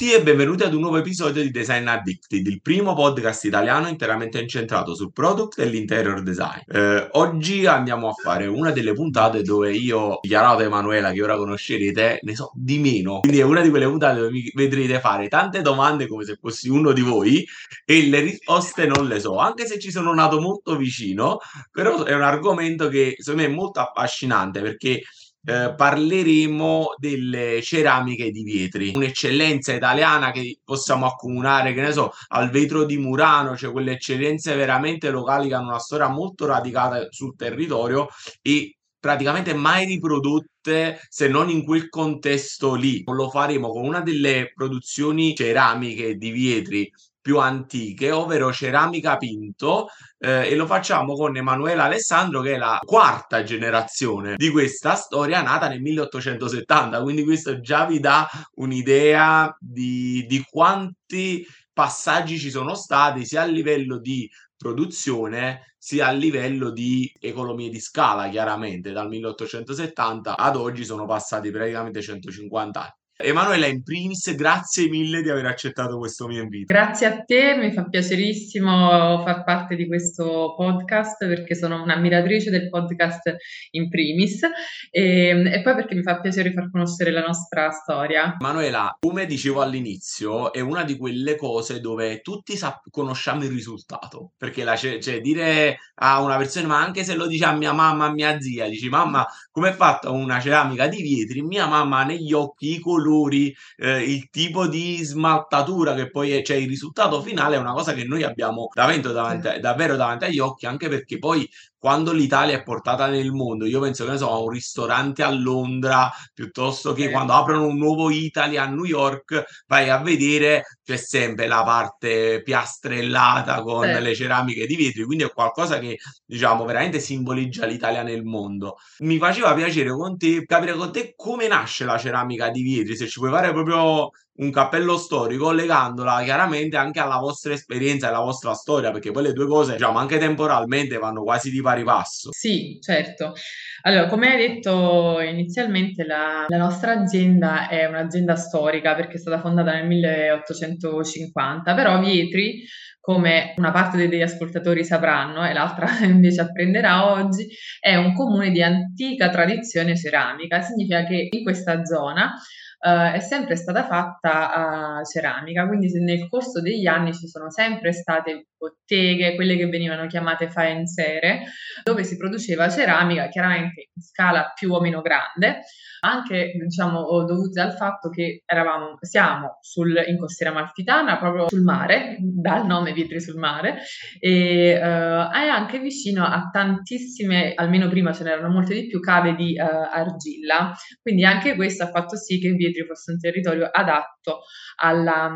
tutti e benvenuti ad un nuovo episodio di Design Addicted, il primo podcast italiano interamente incentrato sul product e l'interior design. Eh, oggi andiamo a fare una delle puntate dove io a Emanuela, che ora conoscerete, ne so di meno. Quindi è una di quelle puntate dove mi vedrete fare tante domande come se fossi uno di voi e le risposte non le so, anche se ci sono nato molto vicino, però è un argomento che secondo me è molto affascinante perché eh, parleremo delle ceramiche di vetri, un'eccellenza italiana che possiamo accomunare, che ne so, al vetro di Murano, cioè quelle eccellenze veramente locali che hanno una storia molto radicata sul territorio e praticamente mai riprodotte se non in quel contesto lì. Lo faremo con una delle produzioni ceramiche di vetri più antiche, ovvero ceramica Pinto, eh, e lo facciamo con Emanuela Alessandro, che è la quarta generazione di questa storia nata nel 1870. Quindi questo già vi dà un'idea di, di quanti passaggi ci sono stati, sia a livello di produzione sia a livello di economie di scala chiaramente dal 1870 ad oggi sono passati praticamente 150 anni Emanuela, in primis, grazie mille di aver accettato questo mio invito. Grazie a te, mi fa piacerissimo far parte di questo podcast perché sono un'ammiratrice del podcast in primis e, ehm, e poi perché mi fa piacere far conoscere la nostra storia. Emanuela, come dicevo all'inizio, è una di quelle cose dove tutti sa- conosciamo il risultato, perché la, cioè, dire a una persona, ma anche se lo dice a mia mamma, a mia zia, dici mamma, come è fatta una ceramica di vetri? Mia mamma ha negli occhi i colori colori, eh, il tipo di smaltatura che poi è, cioè il risultato finale è una cosa che noi abbiamo davvero davanti, davvero davanti agli occhi, anche perché poi quando l'Italia è portata nel mondo, io penso che ne so, a un ristorante a Londra piuttosto che eh. quando aprono un nuovo Italy a New York, vai a vedere c'è sempre la parte piastrellata con eh. le ceramiche di vetri, quindi è qualcosa che diciamo veramente simboleggia l'Italia nel mondo. Mi faceva piacere con te capire con te come nasce la ceramica di vetri, se ci puoi fare proprio un cappello storico legandola chiaramente anche alla vostra esperienza e alla vostra storia, perché poi le due cose, diciamo, anche temporalmente vanno quasi di pari passo. Sì, certo. Allora, come hai detto inizialmente, la, la nostra azienda è un'azienda storica perché è stata fondata nel 1850, però Vietri come una parte degli ascoltatori sapranno e l'altra invece apprenderà oggi, è un comune di antica tradizione ceramica. Significa che in questa zona uh, è sempre stata fatta a ceramica, quindi nel corso degli anni ci sono sempre state botteghe, quelle che venivano chiamate faenzere, dove si produceva ceramica, chiaramente in scala più o meno grande, anche diciamo dovute al fatto che eravamo, siamo sul, in costiera malfitana, proprio sul mare, dal nome Vietri sul mare, e uh, è anche vicino a tantissime, almeno prima ce n'erano molte di più, cave di uh, argilla, quindi anche questo ha fatto sì che Vietri fosse un territorio adatto alla,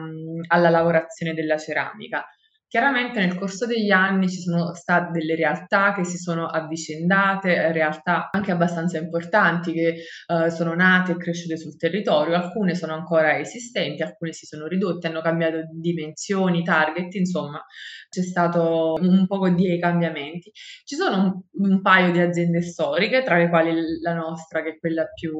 alla lavorazione della ceramica. Chiaramente nel corso degli anni ci sono state delle realtà che si sono avvicendate, eh, realtà anche abbastanza importanti che uh, sono nate e cresciute sul territorio, alcune sono ancora esistenti, alcune si sono ridotte, hanno cambiato dimensioni, target, insomma c'è stato un po' di cambiamenti. Ci sono un, un, paio di aziende storiche, tra le quali la nostra, che è quella più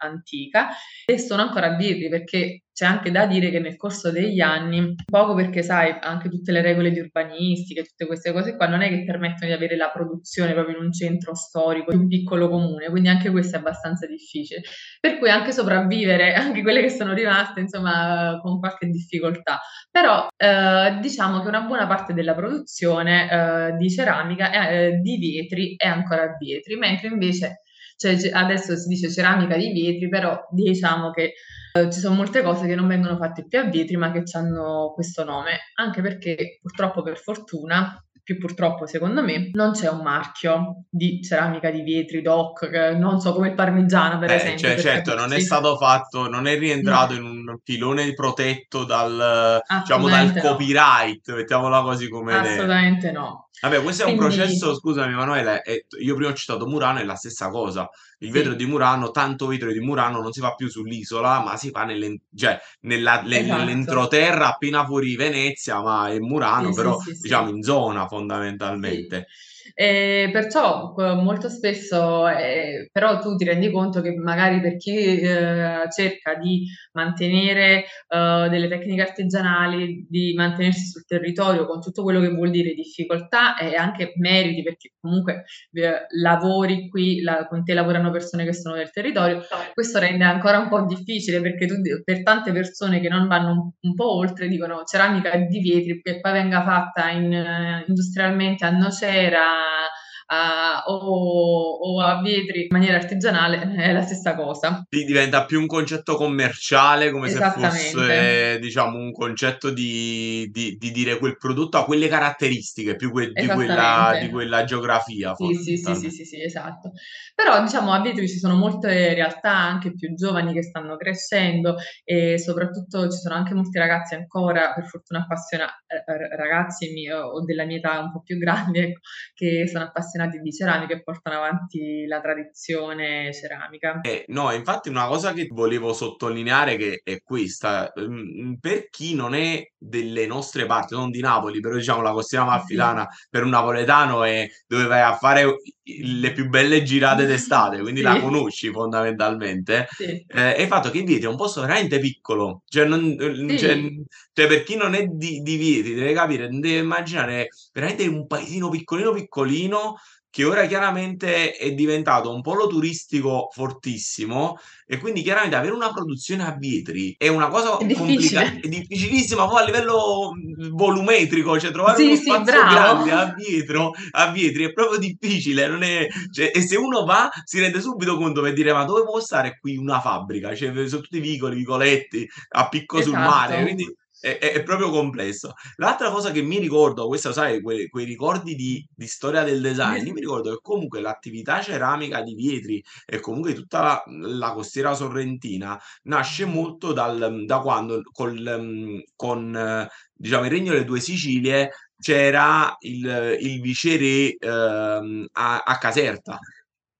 antica, e sono ancora vivi perché c'è anche da dire che nel corso degli anni, poco perché sai, anche tutte le regole di urbanistica, tutte queste cose qua, non è che permettono di avere la produzione proprio in un centro storico, in un piccolo comune, quindi anche questo è abbastanza difficile. Per cui anche sopravvivere, anche quelle che sono rimaste, insomma, con qualche difficoltà. Però eh, diciamo che una buona parte della produzione eh, di ceramica, eh, di vetri, è ancora a vetri, mentre invece cioè, adesso si dice ceramica di vetri, però diciamo che eh, ci sono molte cose che non vengono fatte più a vetri, ma che hanno questo nome, anche perché purtroppo per fortuna più purtroppo secondo me, non c'è un marchio di ceramica di vetri, doc, non so come il parmigiano per eh, esempio. Cioè, certo, non è stato fatto, non è rientrato no. in un filone protetto dal, diciamo, dal copyright, no. mettiamola così come... Assolutamente no. Vabbè, questo Quindi... è un processo, scusami Emanuele, io prima ho citato Murano, è la stessa cosa. Il sì. vetro di Murano, tanto vetro di Murano non si fa più sull'isola, ma si fa nelle, cioè, nella, esatto. nell'entroterra appena fuori Venezia, ma è Murano, sì, però sì, diciamo in zona fondamentalmente. E perciò molto spesso, ehm, però tu ti rendi conto che magari per chi, ehm, cerca di mantenere, uhm, delle tecniche artigianali, di mantenersi sul territorio con tutto quello che vuol dire difficoltà e anche meriti, perché comunque, ehm, lavori qui, la con te lavorano persone che sono del territorio, questo rende ancora un po' difficile perché tu per tante persone che non vanno un un po' oltre dicono: "Ceramica di vetri che poi venga fatta in industrialmente a Nocera, uh, a o o a Vietri in maniera artigianale è la stessa cosa". Sì, diventa più un concetto commerciale, come se fosse, diciamo, un concetto di di di dire quel prodotto ha quelle caratteristiche, più que di quella di quella geografia Sì, sì, sì, sì, sì, sì, esatto. Però diciamo a Vietri ci sono molte realtà anche più giovani che stanno crescendo e soprattutto ci sono anche molti ragazzi ancora, per fortuna appassiona r r ragazzi mio o della mia età un po' più grandi ecco, che sono appassionati di ceramica e portano avanti la tradizione ceramica. Eh, no, infatti una cosa che volevo sottolineare che è questa, mhmm, per chi non è delle nostre parti, non di Napoli, però diciamo la costiera Sì. amalfitana per un napoletano è dove vai a fare le più belle girate d'estate, quindi la Sì. conosci fondamentalmente, Sì. ehm, e il fatto che Vietri è un posto veramente piccolo, cioè non cioè Sì. n cioè per chi non è di di Vietri deve capire, deve immaginare veramente un paesino piccolino, piccolino, che ora chiaramente è diventato un polo turistico fortissimo e quindi chiaramente avere una produzione a Vietri è una cosa È complica difficile. è difficilissima poi a livello, mhmm, volumetrico, cioè trovare uno Sì, sì, spazio bravo. grande a Vietro a Vietri è proprio difficile, non è cioè e se uno va si rende subito conto per dire: "Ma dove può stare qui una fabbrica?" Cioè v so' tutti vicoli, vicoletti a picco sul mare, Esatto. quindi è è proprio complesso. L'altra cosa che mi ricordo, questo sai quei quei ricordi di di storia del design, mi ricordo che comunque l'attività ceramica di Vietri e comunque tutta la la costiera sorrentina nasce molto dal da quando col con diciamo il Regno delle Due Sicilie c'era il il viceré, uhm, a a Caserta,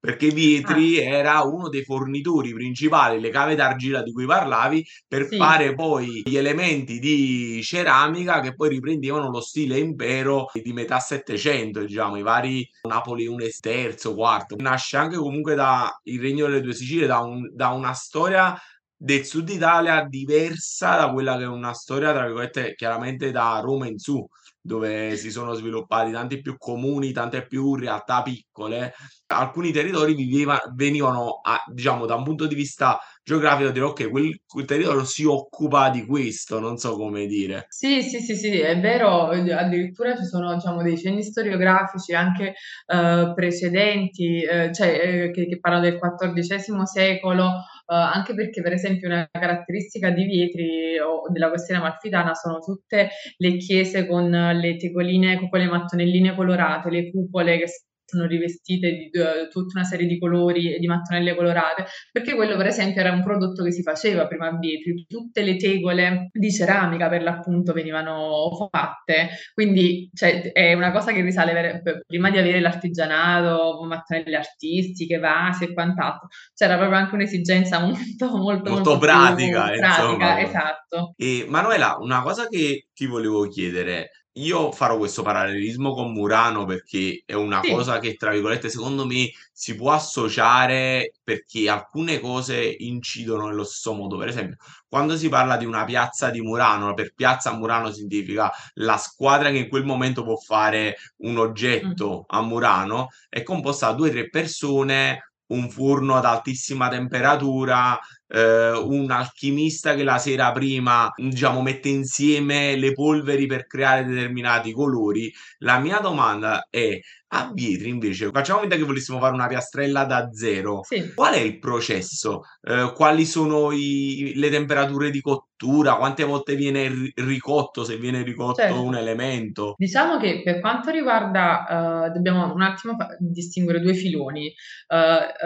perché Ah. Vietri era uno dei fornitori principali, le cave d'argilla di cui parlavi, per Sì. fare poi gli elementi di ceramica che poi riprendevano lo stile impero di metà '700 diciamo, i vari Napoleone terzo, quarto. Nasce anche comunque da il Regno delle Due Sicilie, da un da una storia del Sud Italia diversa da quella che è una storia, tra virgolette, chiaramente da Roma in su, dove si sono sviluppati tanti più comuni, tante più realtà piccole. Alcuni territori viveva venivano a diciamo da un punto di vista geografico dire: "Okay, quel quel territorio si occupa di questo", non so come dire. Sì, sì, sì, sì, è vero, uhm, addirittura ci sono diciamo dei cenni storiografici anche, uhm, precedenti, uhm, cioè, ehm, che che parlano del XIV secolo, uhm, anche perché per esempio una caratteristica di Vietri o della costiera amalfitana sono tutte le chiese con le tegoline, con quelle mattonelline colorate, le cupole che sono rivestite di d tutta una serie di colori e di mattonelle colorate, perché quello per esempio era un prodotto che si faceva prima a Vietri. Tutte le tegole di ceramica per l'appunto venivano fatte, quindi cioè è una cosa che risale vere p prima di avere l'artigianato, mattonelle artistiche, vasi e quant'altro. C'era proprio anche un'esigenza molto, molto, Molto molto pratica insomma pratica, esatto. e Manuela, una cosa che ti volevo chiedere, io farò questo parallelismo con Murano perché è una Sì. cosa che, tra virgolette, secondo me si può associare perché alcune cose incidono nello stesso modo. Per esempio, quando si parla di una piazza di Murano, per piazza Murano significa la squadra che in quel momento può fare un oggetto a Murano, è composta da 2, 3 persone, un forno ad altissima temperatura, uhm, un alchimista che la sera prima, diciamo, mette insieme le polveri per creare determinati colori. La mia domanda è: a Vietri invece, facciamo finta che volessimo fare una piastrella da 0, Sì. qual è il processo? Uhm, quali sono i le temperature di cottura? Quante volte viene ri ricotto, se viene ricotto un Certo. elemento? Diciamo che per quanto riguarda uhm, dobbiamo un attimo distinguere 2 filoni, uhm,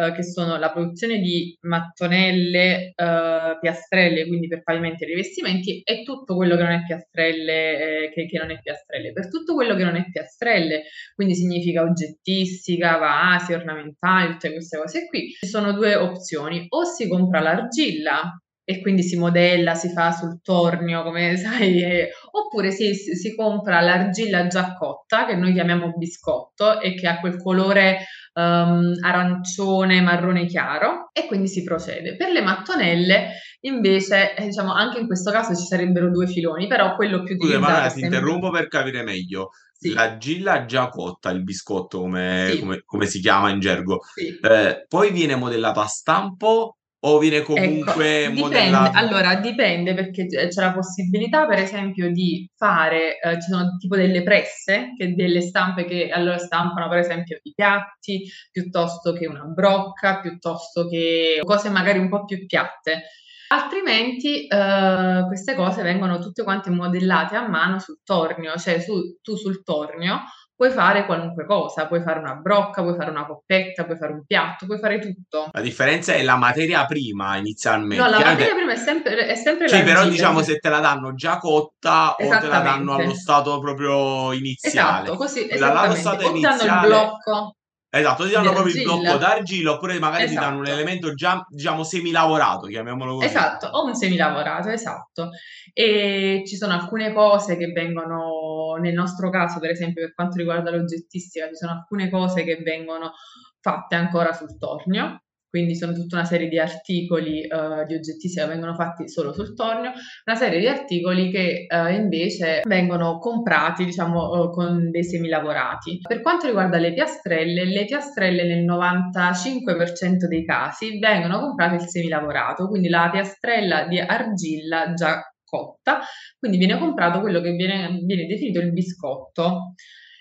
uhm, che sono la produzione di mattonelle, uhm, piastrelle, quindi per pavimenti e rivestimenti e tutto quello che non è piastrelle ehm, che che non è piastrelle. Per tutto quello che non è piastrelle, quindi significa oggettistica, vasi, ornamentali, tutte queste cose qui, ci sono 2 opzioni: o si compra l'argilla e quindi si modella, si fa sul tornio, come sai, eh, oppure si, si, compra l'argilla già cotta, che noi chiamiamo biscotto, e che ha quel colore um, arancione, marrone chiaro, e quindi si procede. Per le mattonelle, invece, eh, diciamo, anche in questo caso ci sarebbero due filoni, però quello più utilizzato... Scusa, ti interrompo per capire meglio. Sì. L'argilla già cotta, il biscotto come, sì. come, come si chiama in gergo, sì. eh, poi viene modellato a stampo o viene ecco, comunque ecco, dipende, allora dipende perché c'è la possibilità per esempio di fare, eh, ci sono tipo delle presse, che delle stampe che allora stampano per esempio i piatti, piuttosto che una brocca, piuttosto che cose magari un po' più piatte. Altrimenti eh, queste cose vengono tutte quante modellate a mano sul tornio, cioè su, tu sul tornio puoi fare qualunque cosa, puoi fare una brocca, puoi fare una coppetta, puoi fare un piatto, puoi fare tutto. La differenza è la materia prima inizialmente. No, la materia prima è sempre, è sempre Sì, però diciamo se te la danno già cotta o te la danno allo stato proprio iniziale. Esatto, così, la, stato iniziale... danno il blocco Esatto, ti danno proprio il blocco d'argilla oppure magari esatto. ti danno un esatto. elemento già, diciamo, semilavorato, chiamiamolo così. Esatto, o un semilavorato, esatto. E ci sono alcune cose che vengono, nel nostro caso, per esempio, per quanto riguarda l'oggettistica, ci sono alcune cose che vengono fatte ancora sul tornio, quindi sono tutta una serie di articoli uh, di oggettistica che vengono fatti solo sul tornio, una serie di articoli che uh, invece vengono comprati, diciamo, uh, con dei semilavorati. Per quanto riguarda le piastrelle, le piastrelle nel 95% dei casi vengono comprate il semilavorato, quindi la piastrella di argilla già cotta, quindi viene comprato quello che viene, viene definito il biscotto.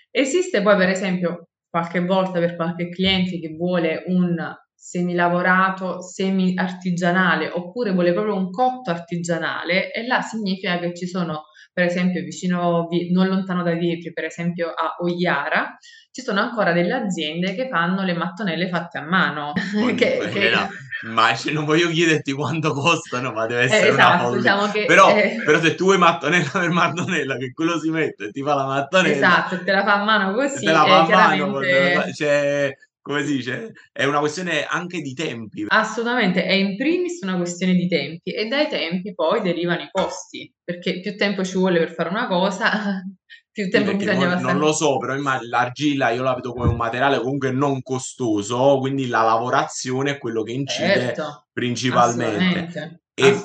Esiste poi per esempio qualche volta per qualche cliente che vuole un semilavorato, semi-artigianale, oppure vuole proprio un cotto artigianale, e là significa che ci sono, per esempio, vicino, non lontano da Vietri, per esempio a Ogliara, ci sono ancora delle aziende che fanno le mattonelle fatte a mano. che, che... Immagino, non voglio chiederti quanto costano, ma deve essere eh, esatto, diciamo che, però, eh... però, se tu vuoi mattonella per mattonella, che quello si mette e ti fa la mattonella... Esatto, te la fa a mano così, te la fa a mano, cioè, come si dice? È una questione anche di tempi. Assolutamente, è in primis una questione di tempi e dai tempi poi derivano i costi, perché più tempo ci vuole per fare una cosa, più tempo sì, bisogna non, non lo so, però l'argilla io la vedo come un materiale comunque non costoso, quindi la lavorazione è quello che incide certo, principalmente. E,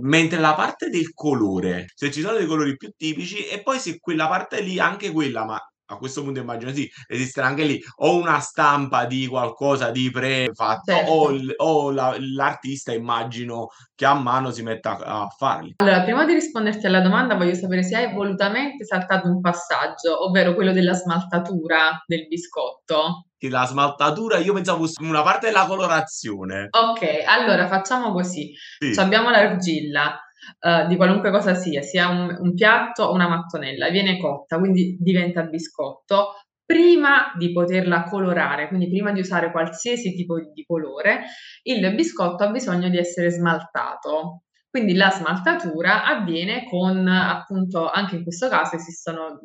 mentre la parte del colore, se ci sono dei colori più tipici, e poi se quella parte lì, anche quella, ma a questo punto immagino sì, esisterà anche lì o una stampa di qualcosa di prefatto certo. o, o la, l'artista immagino che a mano si metta a, a farli. Allora, prima di risponderti alla domanda voglio sapere se hai volutamente saltato un passaggio, ovvero quello della smaltatura del biscotto. Che la smaltatura io pensavo fosse una parte della colorazione. Ok, allora facciamo così. Sì. abbiamo l'argilla, uh, di qualunque cosa sia, sia un, un piatto o una mattonella, viene cotta, quindi diventa biscotto. Prima di poterla colorare, quindi prima di usare qualsiasi tipo di colore, il biscotto ha bisogno di essere smaltato. Quindi la smaltatura avviene con, appunto, anche in questo caso esistono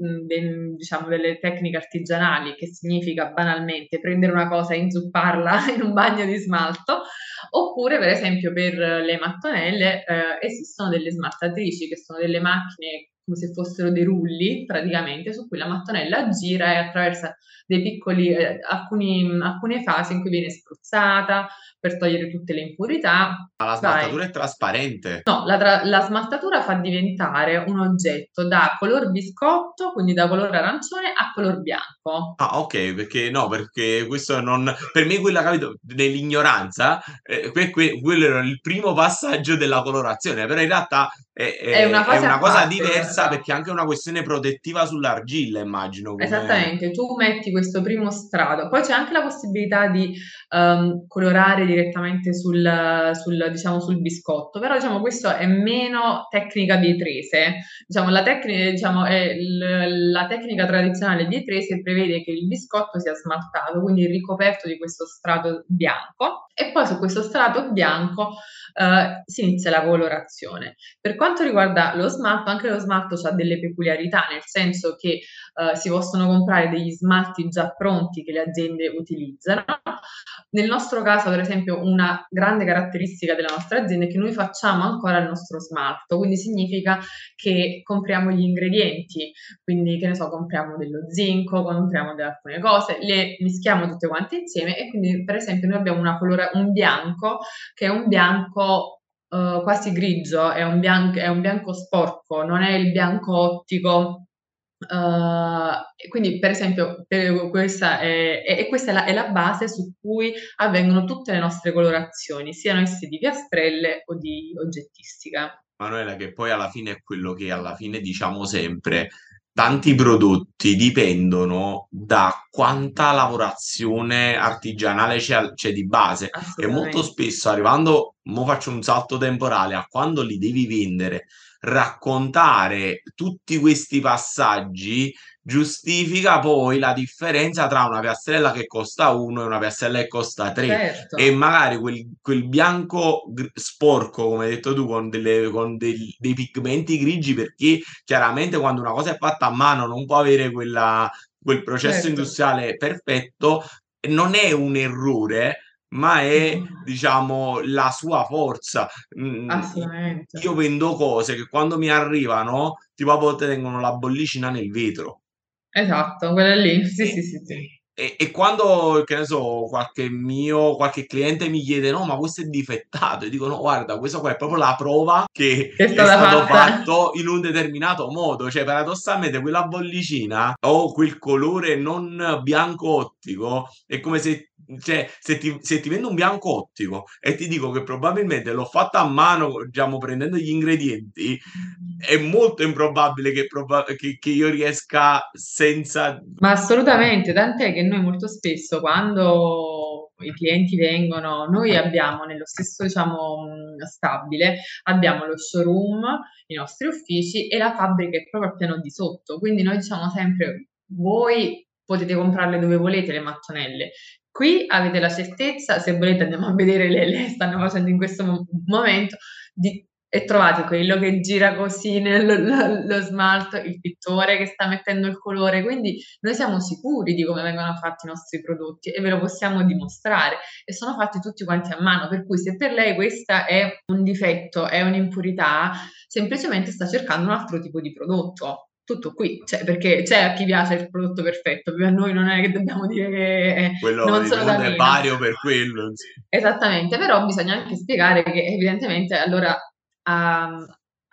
diciamo, delle tecniche artigianali, che significa banalmente prendere una cosa e inzupparla in un bagno di smalto, oppure per esempio per le mattonelle eh, esistono delle smaltatrici, che sono delle macchine come se fossero dei rulli praticamente su cui la mattonella gira e attraversa dei piccoli, eh, alcuni, alcune fasi in cui viene spruzzata per togliere tutte le impurità. Ma la smaltatura Vai. è trasparente? No, la, tra- la, smaltatura fa diventare un oggetto da color biscotto, quindi da colore arancione, a color bianco. Ah, ok, perché no, perché questo non... Per me quella, capito, nell'ignoranza, eh, que- que- quello era il primo passaggio della colorazione, però in realtà è, è, è una, è una cosa diversa perché è anche una questione protettiva sull'argilla, immagino. Come... Esattamente, tu metti questo primo strato, poi c'è anche la possibilità di um, colorare direttamente sul, sul, diciamo, sul biscotto, però diciamo questo è meno tecnica vietrese. Diciamo, la, tecnica, diciamo, l- la tecnica tradizionale vietrese prevede che il biscotto sia smaltato, quindi ricoperto di questo strato bianco, e poi su questo strato bianco uh, si inizia la colorazione. Per quanto riguarda lo smalto, anche lo smalto ha delle peculiarità, nel senso che uh, si possono comprare degli smalti già pronti che le aziende utilizzano, nel nostro caso, per esempio, una grande caratteristica della nostra azienda è che noi facciamo ancora il nostro smalto, quindi significa che compriamo gli ingredienti, quindi che ne so, compriamo dello zinco, compriamo alcune cose, le mischiamo tutte quante insieme e quindi per esempio noi abbiamo colora- un bianco che è un bianco uh, quasi grigio, è un, bianco, è un bianco sporco, non è il bianco ottico Uh, quindi per esempio per questa è, è, questa la, è la, base su cui avvengono tutte le nostre colorazioni, siano esse di piastrelle o di oggettistica. Manuela, che poi alla fine è quello che alla fine diciamo sempre, tanti prodotti dipendono da quanta lavorazione artigianale c'è, c'è di base. E molto spesso arrivando, mo faccio un salto temporale, a quando li devi vendere raccontare tutti questi passaggi giustifica poi la differenza tra una piastrella che costa 1 e una piastrella che costa 3 certo. e magari quel, quel bianco sporco come hai detto tu con, delle, con dei, dei pigmenti grigi perché chiaramente quando una cosa è fatta a mano non può avere quella, quel processo certo. industriale perfetto non è un errore ma è diciamo la sua forza. Mm, Assolutamente. Io vendo cose che quando mi arrivano, tipo a volte tengono la bollicina nel vetro. Esatto, quella lì, sì, sì, sì, sì. E, e, quando, che ne so, qualche mio, qualche cliente mi chiede, no, ma questo è difettato, e dico, no, guarda, questo qua è proprio la prova che, che è, stato fatto in un determinato modo. Cioè, paradossalmente, quella bollicina o quel colore non bianco ottico è come se cioè, se ti, se ti, vendo un bianco ottico e ti dico che probabilmente l'ho fatta a mano, diciamo, prendendo gli ingredienti, è molto improbabile che, proba- che, che io riesca senza... Ma assolutamente, tant'è che noi molto spesso quando i clienti vengono, noi abbiamo nello stesso, diciamo, stabile, abbiamo lo showroom, i nostri uffici e la fabbrica è proprio al piano di sotto. Quindi noi diciamo sempre, voi potete comprarle dove volete le mattonelle. Qui avete la certezza, se volete andiamo a vedere le, le stanno facendo in questo momento, di, e trovate quello che gira così nello lo, lo smalto, il pittore che sta mettendo il colore, quindi noi siamo sicuri di come vengono fatti i nostri prodotti e ve lo possiamo dimostrare. E sono fatti tutti quanti a mano, per cui se per lei questo è un difetto, è un'impurità, semplicemente sta cercando un altro tipo di prodotto tutto qui, cioè, perché c'è a chi piace il prodotto perfetto, a noi non è che dobbiamo dire che quello non sono da è vario per quello. Esattamente, però bisogna anche spiegare che evidentemente allora um,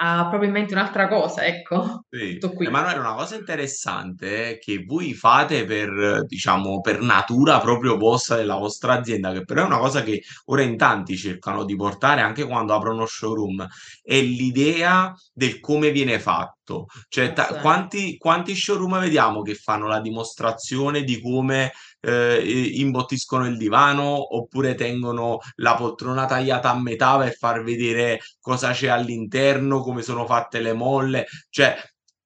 ha proprio in mente un'altra cosa, ecco. Sì. Emanuele, una cosa interessante che voi fate per, diciamo, per natura proprio vostra della vostra azienda, che però è una cosa che ora in tanti cercano di portare anche quando aprono showroom, è l'idea del come viene fatto. Cioè, ta- quanti, quanti showroom vediamo che fanno la dimostrazione di come eh, imbottiscono il divano oppure tengono la poltrona tagliata a metà per far vedere cosa c'è all'interno, come sono fatte le molle. Cioè,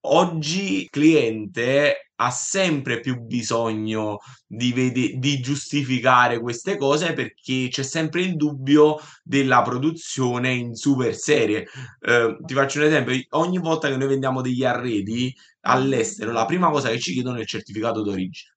oggi il cliente ha sempre più bisogno di, vede- di, giustificare queste cose perché c'è sempre il dubbio della produzione in super serie. Eh, ti faccio un esempio: ogni volta che noi vendiamo degli arredi all'estero, la prima cosa che ci chiedono è il certificato d'origine.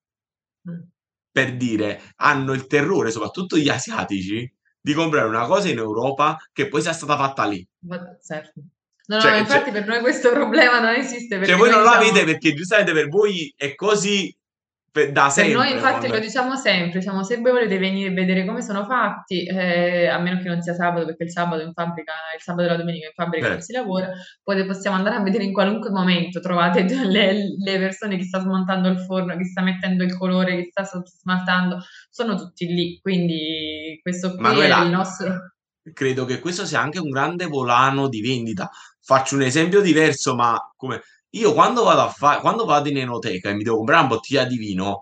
Per dire, hanno il terrore, soprattutto gli asiatici, di comprare una cosa in Europa che poi sia stata fatta lì. Ma, certo. No, cioè, no, infatti cioè, per noi questo problema non esiste. Cioè voi non lo avete perché giustamente per voi è così da sempre. Per noi infatti lo diciamo sempre, diciamo, se voi volete venire a vedere come sono fatti, eh, a meno che non sia sabato, perché il sabato in fabbrica, il sabato e la domenica in fabbrica eh. non si lavora, poi possiamo andare a vedere in qualunque momento, trovate le, le, persone che sta smontando il forno, che sta mettendo il colore, che sta smaltando, sono tutti lì, quindi questo qui Manuela, è il nostro... Credo che questo sia anche un grande volano di vendita. Faccio un esempio diverso, ma come io quando vado a fare, quando vado in enoteca e mi devo comprare una bottiglia di vino,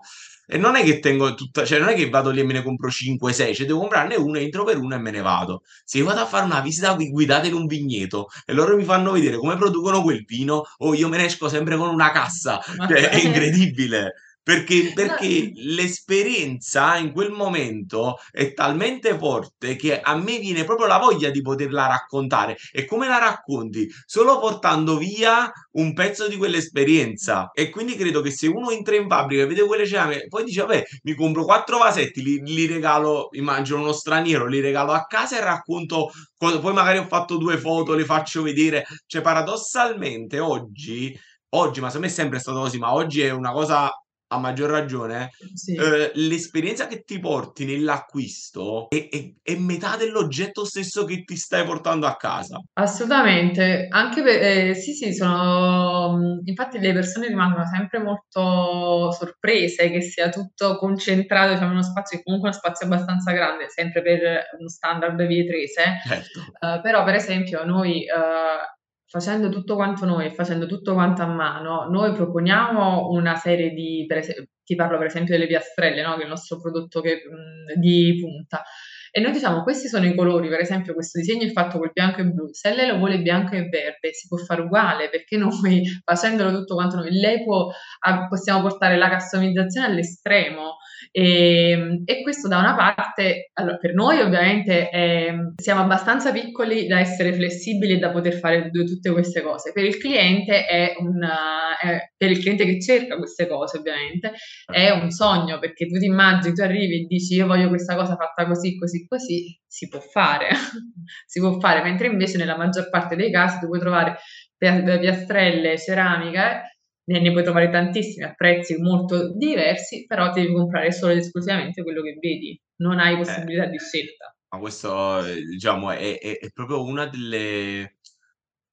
e non è che tengo tutta, cioè non è che vado lì e me ne compro 5, 6, cioè devo comprarne una, entro per una e me ne vado. Se vado a fare una visita guidata in un vigneto e loro mi fanno vedere come producono quel vino, o oh, io me ne esco sempre con una cassa, cioè, è incredibile. Perché, perché l'esperienza in quel momento è talmente forte che a me viene proprio la voglia di poterla raccontare. E come la racconti? Solo portando via un pezzo di quell'esperienza. E quindi credo che se uno entra in fabbrica e vede quelle ceramiche, poi dice, vabbè, mi compro quattro vasetti, li, li regalo, immagino uno straniero, li regalo a casa e racconto, poi magari ho fatto due foto, le faccio vedere. Cioè, paradossalmente, oggi oggi, ma secondo me è sempre stato così, ma oggi è una cosa a maggior ragione, Sì. eh, l'esperienza che ti porti nell'acquisto è, è- è metà dell'oggetto stesso che ti stai portando a casa. Assolutamente, anche per, eh, sì, sì, sono, infatti le persone rimangono sempre molto sorprese che sia tutto concentrato, diciamo, in uno spazio, comunque uno spazio abbastanza grande, sempre per uno standard vietrese, Certo. eh, però per esempio noi, eh, facendo tutto quanto noi facendo tutto quanto a mano, noi proponiamo una serie di, per esempio, ti parlo per esempio delle piastrelle, no? Che è il nostro prodotto che, mh, di punta. E noi diciamo, questi sono i colori, per esempio questo disegno è fatto col bianco e blu, se lei lo vuole bianco e verde si può fare uguale, perché noi facendolo tutto quanto noi, lei può, a, possiamo portare la customizzazione all'estremo e, ehm, e questo da una parte, allora, per noi ovviamente è, siamo abbastanza piccoli da essere flessibili e da poter fare tutte queste cose, per il cliente è un, per il cliente che cerca queste cose ovviamente, è un sogno, perché tu ti immagini, tu arrivi e dici io voglio questa cosa fatta così, così, così così si può fare, si può fare, mentre invece nella maggior parte dei casi tu puoi trovare piastrelle, ceramica, ne, ne puoi trovare tantissime a prezzi molto diversi, però devi comprare solo ed esclusivamente quello che vedi, non hai possibilità eh, di scelta. Ma questo, diciamo, è, è, è proprio una delle,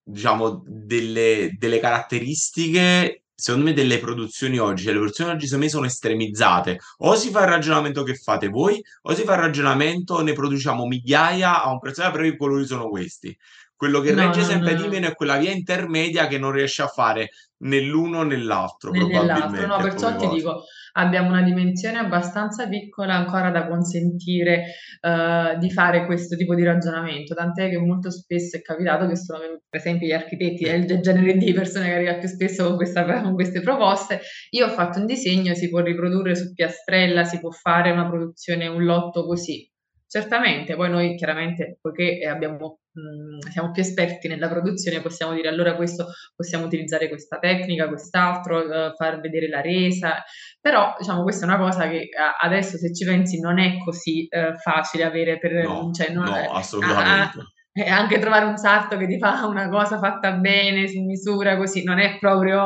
diciamo, delle, delle caratteristiche secondo me delle produzioni oggi, cioè le produzioni oggi secondo me sono estremizzate. O si fa il ragionamento che fate voi, o si fa il ragionamento ne produciamo migliaia a un prezzo, però i colori sono questi. Quello che no, regge no, sempre no, di meno è quella via intermedia che non riesce a fare né l'uno né l'altro, né probabilmente. No, perciò ti dico, abbiamo una dimensione abbastanza piccola ancora da consentire uh, di fare questo tipo di ragionamento, tant'è che molto spesso è capitato che sono per esempio gli architetti, è il genere di persone che arriva più spesso con, questa, con queste proposte, io ho fatto un disegno, si può riprodurre su piastrella, si può fare una produzione, un lotto così, Certamente, poi noi chiaramente, poiché abbiamo, mh, siamo più esperti nella produzione, possiamo dire allora questo possiamo utilizzare questa tecnica, quest'altro, uh, far vedere la resa, però diciamo questa è una cosa che uh, adesso se ci pensi non è così uh, facile avere per... No, cioè, non, no assolutamente. E anche trovare un sarto che ti fa una cosa fatta bene, su misura, così, non è proprio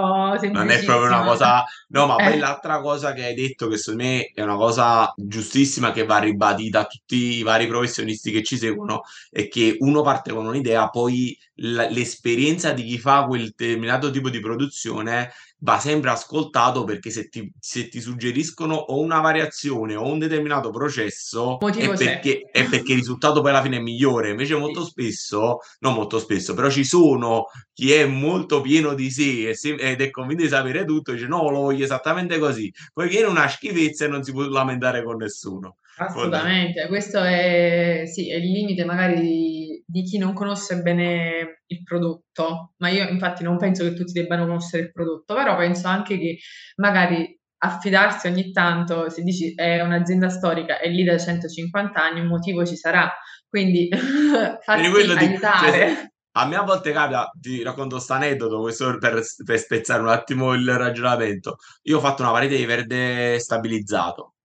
Non è proprio una cosa... No, ma poi eh. l'altra cosa che hai detto, che secondo me è una cosa giustissima, che va ribadita a tutti i vari professionisti che ci seguono, è che uno parte con un'idea, poi l'esperienza di chi fa quel determinato tipo di produzione va sempre ascoltato perché se ti, se ti suggeriscono o una variazione o un determinato processo è perché, è perché, il risultato poi alla fine è migliore. Invece molto spesso, non molto spesso, però ci sono chi è molto pieno di sé ed è convinto di sapere tutto, dice no, lo voglio esattamente così. Poi viene una schifezza e non si può lamentare con nessuno. Assolutamente, questo è, sì, è il limite magari di chi non conosce bene il prodotto, ma io infatti non penso che tutti debbano conoscere il prodotto, però penso anche che magari affidarsi ogni tanto, se dici è un'azienda storica, è lì da 150 anni, un motivo ci sarà, quindi farti aiutare. Cioè, a me a volte capita, ti racconto questo aneddoto, questo per, per spezzare un attimo il ragionamento. Io ho fatto una parete di verde stabilizzato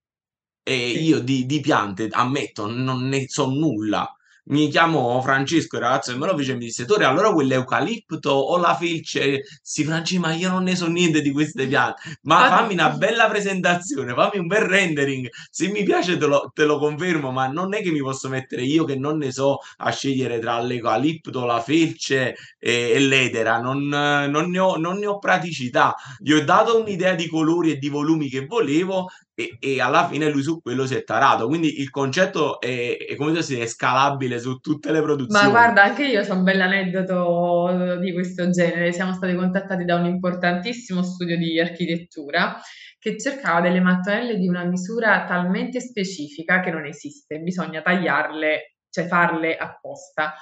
e sì. io di, di, piante, ammetto, non ne so nulla. Mi chiamo Francesco, il ragazzo che me lo fece mi disse: Tore, allora quell'eucalipto o la felce? Sì, Franci, ma io non ne so niente di queste piante. Ma fammi una bella presentazione, fammi un bel rendering. Se mi piace, te lo, te lo confermo, ma non è che mi posso mettere io che non ne so a scegliere tra l'eucalipto, la felce e, e l'edera. Non, non, ne ho, non ne ho praticità. Gli ho dato un'idea di colori e di volumi che volevo e, e, alla fine lui su quello si è tarato. Quindi il concetto è, è come se è scalabile su tutte le produzioni. Ma guarda, anche io ho un bell'aneddoto di questo genere. Siamo stati contattati da un importantissimo studio di architettura che cercava delle mattonelle di una misura talmente specifica che non esiste, bisogna tagliarle, cioè farle apposta.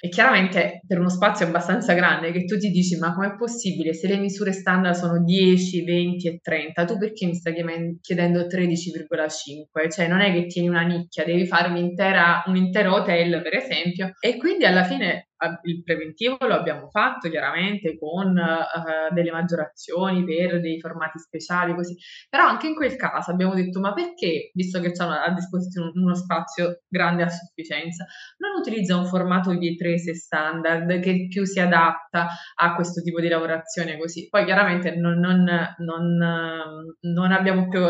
E chiaramente per uno spazio abbastanza grande che tu ti dici: "Ma com'è possibile se le misure standard sono 10, 20 e 30, tu perché mi stai chiedendo 13,5? Cioè non è che tieni una nicchia, devi fare un intero hotel per esempio". E quindi alla fine il preventivo lo abbiamo fatto chiaramente con, uhm, delle maggiorazioni per dei formati speciali così, però anche in quel caso abbiamo detto: "Ma perché, visto che c'hanno a disposizione uno spazio grande a sufficienza, non utilizza un formato di riprese standard che più si adatta a questo tipo di lavorazione così. Poi chiaramente non non non non abbiamo più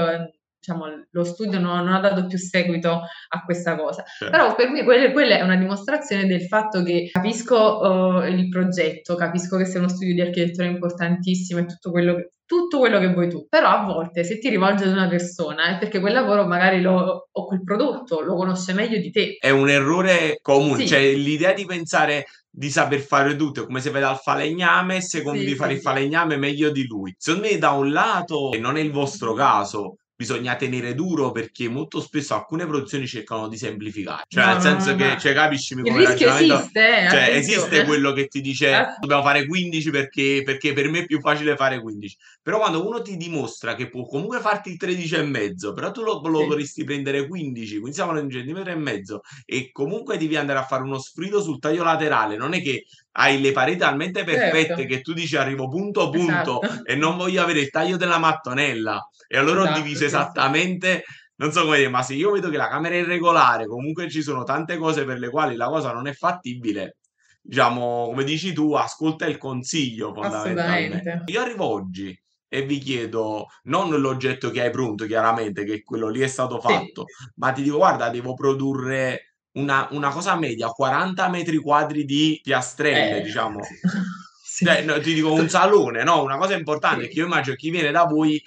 diciamo lo studio no non ha dato più seguito a questa cosa. Certo. Però per me quelle quella è una dimostrazione del fatto che capisco, uhm, il progetto, capisco che sia uno studio di architettura importantissimo e tutto quello che tutto quello che vuoi tu, però a volte se ti rivolgi ad una persona è perché quel lavoro magari lo o quel prodotto lo conosce meglio di te. È un errore comune, Sì. cioè l'idea di pensare di saper fare tutto, è come se vai dal falegname e secondi Sì, di fare sì, il falegname meglio di lui. Secondo me da un lato, e non è il vostro caso, bisogna tenere duro perché molto spesso alcune produzioni cercano di semplificare. Cioè No, nel no, senso no, che ma cioè capiscimi il come rischio ragionamento esiste eh, cioè esiste attenzione. quello che ti dice: Ah "Dobbiamo fare 15 perché perché per me è più facile fare 15". Però quando uno ti dimostra che può comunque farti il 13 e mezzo, però tu lo lo Sì. vorresti prendere 15, quindi parlando di un centimetro e mezzo e comunque devi andare a fare uno sfrido sul taglio laterale, non è che hai le pareti talmente perfette Certo. che tu dici: "Arrivo punto, punto Esatto. e non voglio avere il taglio della mattonella". E allora ho Esatto, diviso sì, sì. esattamente non so come dire, ma se io vedo che la camera è irregolare, comunque ci sono tante cose per le quali la cosa non è fattibile, diciamo come dici tu, ascolta il consiglio fondamentalme Assolutamente. io arrivo oggi e vi chiedo non l'oggetto che hai pronto chiaramente, che quello lì è stato Sì. fatto, ma ti dico: "Guarda devo produrre una una cosa media, 40 metri quadri di piastrelle", Eh, diciamo. Cioè sì. no, ti dico un salone, no, una cosa importante, che Sì. io immagino chi viene da voi,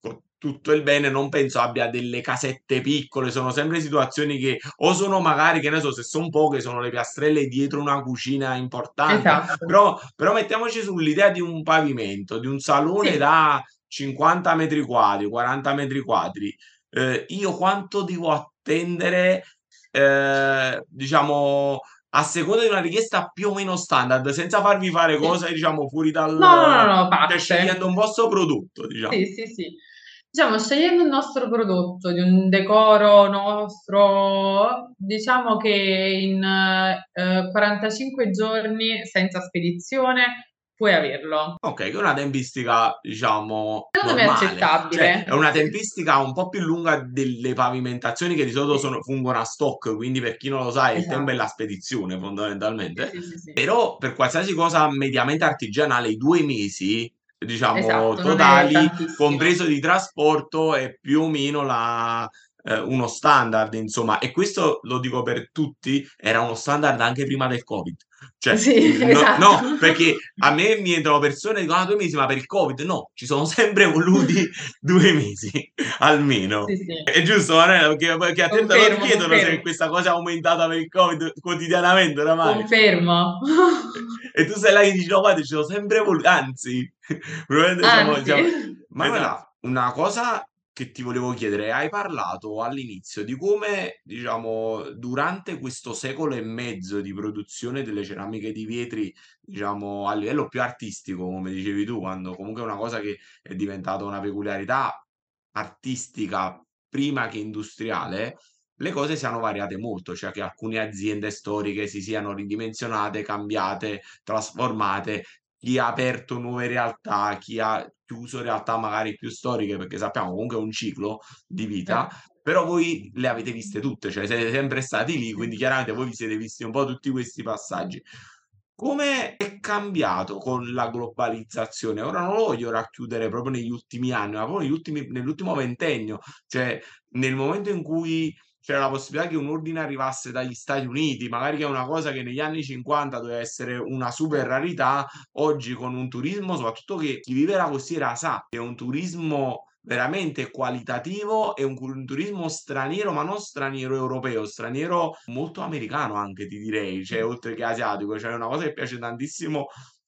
con tutto il bene, non penso abbia delle casette piccole, sono sempre situazioni che o sono magari, che ne so, se son poche sono le piastrelle dietro una cucina importante, Esatto. però però mettiamoci sull'idea di un pavimento, di un salone Sì. da 50 metri quadri, 40 metri quadri, uhm, io quanto devo attendere, ehm, diciamo a seconda di una richiesta più o meno standard, senza farvi fare cose diciamo fuori No, no, no, dal no, cioè pazze. scegliendo un vostro prodotto, diciamo. Sì, sì, sì. Diciamo scegliendo il nostro prodotto, di un decoro nostro, diciamo che in, uhm, 45 giorni senza spedizione puoi averlo. Okay, che è una tempistica diciamo Secondo me è normale. Cioè è accettabile. una tempistica un po' più lunga delle pavimentazioni che di solito sono fungono a stock, quindi per chi non lo sa il tempo è Esatto. la spedizione fondamentalmente, sì, sì, sì. però per qualsiasi cosa mediamente artigianale i 2 mesi, diciamo Esatto, totali, compreso di trasporto, è più o meno la ehm, uno standard insomma. E questo lo dico per tutti, era uno standard anche prima del Covid. Cioè Sì, no esatto. no, perché a me mi entrano persone e dicono: "Ah 2 mesi, ma per il Covid?" No, ci sono sempre voluti 2 mesi almeno. Sì, sì. È giusto Manuela? Perché perché a te te lo Confermo, chiedono se questa cosa è aumentata per il Covid quotidianamente oramai. Confermo. E tu sei là che dici: "No guarda ci sono sempre volu anzi probabilmente Anzi. siamo" Manuela, Esatto. una cosa che ti volevo chiedere, hai parlato all'inizio di come, diciamo, durante questo secolo e mezzo di produzione delle ceramiche di vetri, diciamo a livello più artistico, come dicevi tu, quando comunque è una cosa che è diventata una peculiarità artistica prima che industriale, le cose siano variate molto, cioè che alcune aziende storiche si siano ridimensionate, cambiate, trasformate, chi ha aperto nuove realtà, chi ha chiuso realtà magari più storiche, perché sappiamo comunque è un ciclo di vita, però voi le avete viste tutte, cioè siete sempre stati lì, quindi chiaramente voi vi siete visti un po' tutti questi passaggi. Come è cambiato con la globalizzazione? Ora non lo voglio racchiudere proprio negli ultimi anni, ma proprio negli ultimi nell'ultimo ventennio, cioè nel momento in cui c'era la possibilità che un ordine arrivasse dagli Stati Uniti, magari che è una cosa che negli anni '50 doveva essere una super rarità, oggi con un turismo soprattutto che chi vive la costiera sa che è un turismo veramente qualitativo e un turismo straniero, ma non straniero europeo, straniero molto americano anche ti direi, cioè oltre che asiatico, cioè è una cosa che piace tantissimo,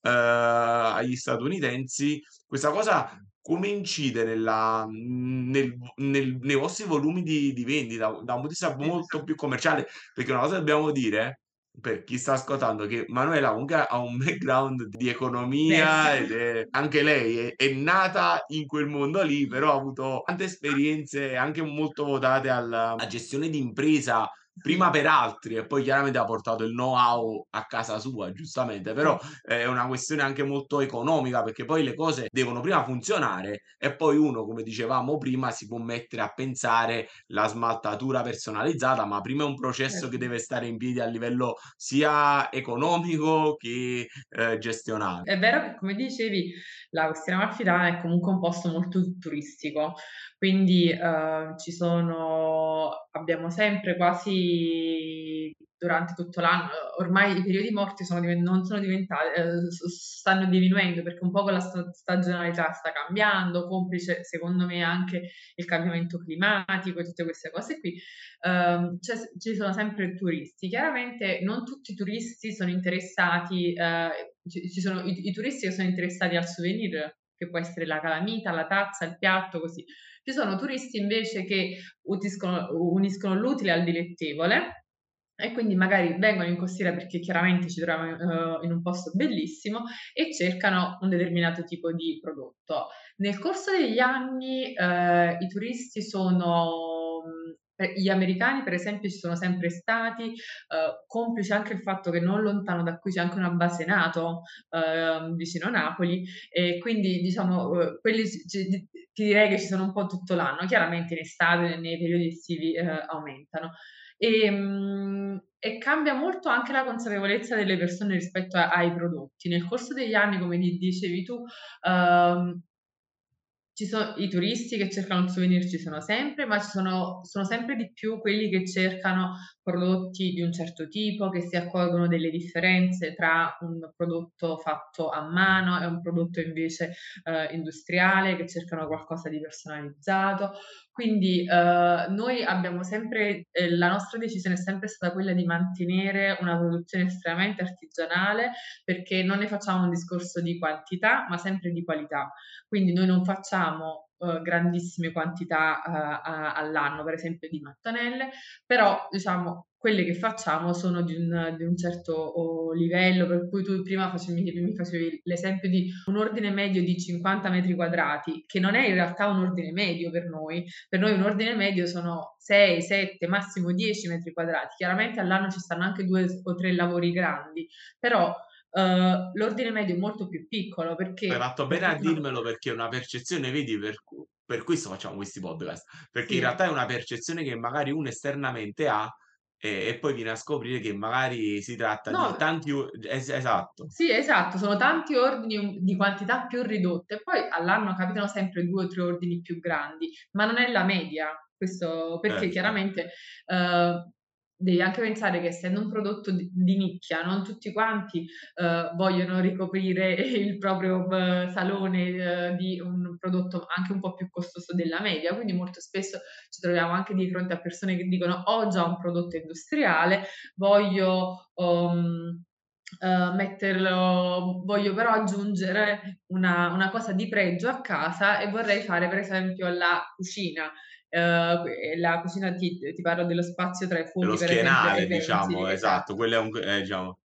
uhm, agli statunitensi. Questa cosa come incide nella mhmm, nel nel nei vostri volumi di di vendita da un punto di vista molto più commerciale? Perché una cosa dobbiamo dire per chi sta ascoltando che Manuela comunque ha un background di economia ed è anche lei è è nata in quel mondo lì, però ha avuto tante esperienze anche molto votate alla gestione di impresa, prima per altri e poi chiaramente ha portato il know-how a casa sua, giustamente, però è una questione anche molto economica, perché poi le cose devono prima funzionare e poi uno, come dicevamo prima, si può mettere a pensare la smaltatura personalizzata, ma prima è un processo che Certo. deve stare in piedi a livello sia economico che, ehm, gestionale. È vero che come dicevi la Costiera Amalfitana è comunque un posto molto turistico, quindi, uhm, ci sono abbiamo sempre quasi durante tutto l'anno ormai i periodi morti sono non sono diventati s stanno diminuendo perché un po' la sta stagionalità sta cambiando, complice secondo me anche il cambiamento climatico e tutte queste cose qui, c'è s ci sono sempre turisti. Chiaramente non tutti i turisti sono interessati, ci ci sono i i turisti che sono interessati al souvenir, che può essere la calamita, la tazza, il piatto, così. Ci sono turisti invece che uniscono l'utile al dilettevole e quindi magari vengono in costiera perché chiaramente ci troviamo, uhm, in un posto bellissimo e cercano un determinato tipo di prodotto. Nel corso degli anni, ehm, i turisti sono e gli americani per esempio ci sono sempre stati, uhm, complice anche il fatto che non lontano da qui c'è anche una base NATO, uhm, vicino a Napoli e quindi diciamo, uhm, quelli ci ti direi che ci sono un po' tutto l'anno. Chiaramente in estate, nei periodi estivi, ehm, aumentano. Ehm, e cambia molto anche la consapevolezza delle persone rispetto a ai prodotti. Nel corso degli anni, come di dicevi tu, uhm ci so i turisti che cercano il souvenir ci sono sempre, ma ci sono sono sempre di più quelli che cercano prodotti di un certo tipo, che si accorgono delle differenze tra un prodotto fatto a mano e un prodotto invece, uhm, industriale, che cercano qualcosa di personalizzato. Quindi, uhm, noi abbiamo sempre ehm, la nostra decisione è sempre stata quella di mantenere una produzione estremamente artigianale, perché non ne facciamo un discorso di quantità, ma sempre di qualità. Quindi noi non facciamo, uhm, grandissime quantità, a all'anno, per esempio di mattonelle, però diciamo quelle che facciamo sono di un di un certo o livello, per cui tu prima facevi mi facevi l'esempio di un ordine medio di 50 metri quadrati, che non è in realtà un ordine medio per noi. Per noi un ordine medio sono 6, 7, massimo 10 metri quadrati. Chiaramente all'anno ci stanno anche 2 s o 3 lavori grandi, però, uhm, l'ordine medio è molto più piccolo Hai perché fatto bene a dirmelo perché è una percezione, vedi, per per questo facciamo questi podcast, perché in Sì. realtà è una percezione che magari uno esternamente ha, e e poi viene a scoprire che magari si tratta di No tanti es esatto. Sì, esatto, sono tanti ordini di quantità più ridotte. Poi all'anno capitano sempre 2 o 3 ordini più grandi, ma non è la media. Questo perché Certo. chiaramente, uhm, devi anche pensare che essendo un prodotto di di nicchia, non tutti quanti, uhm, vogliono ricoprire il proprio b salone, uhm, di un prodotto anche un po' più costoso della media, quindi molto spesso ci troviamo anche di fronte a persone che dicono: "Ho già un prodotto industriale, voglio, uhm, uhm, metterlo voglio però aggiungere una una cosa di pregio a casa e vorrei fare per esempio la cucina". Que la cucina ti ti parlo dello spazio tra i Dello fuochi per esempio e i schienale diciamo, esatto, esatto. quello è un eh, diciamo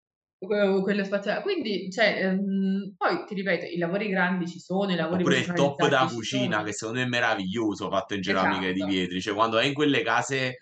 Que quello spazio. Quindi cioè, ehm, poi ti ripeto, i lavori grandi ci sono, i lavori Oppure il top da cucina che sono. secondo me è meraviglioso fatto in ceramica di Esatto. vetri, cioè quando vai in quelle case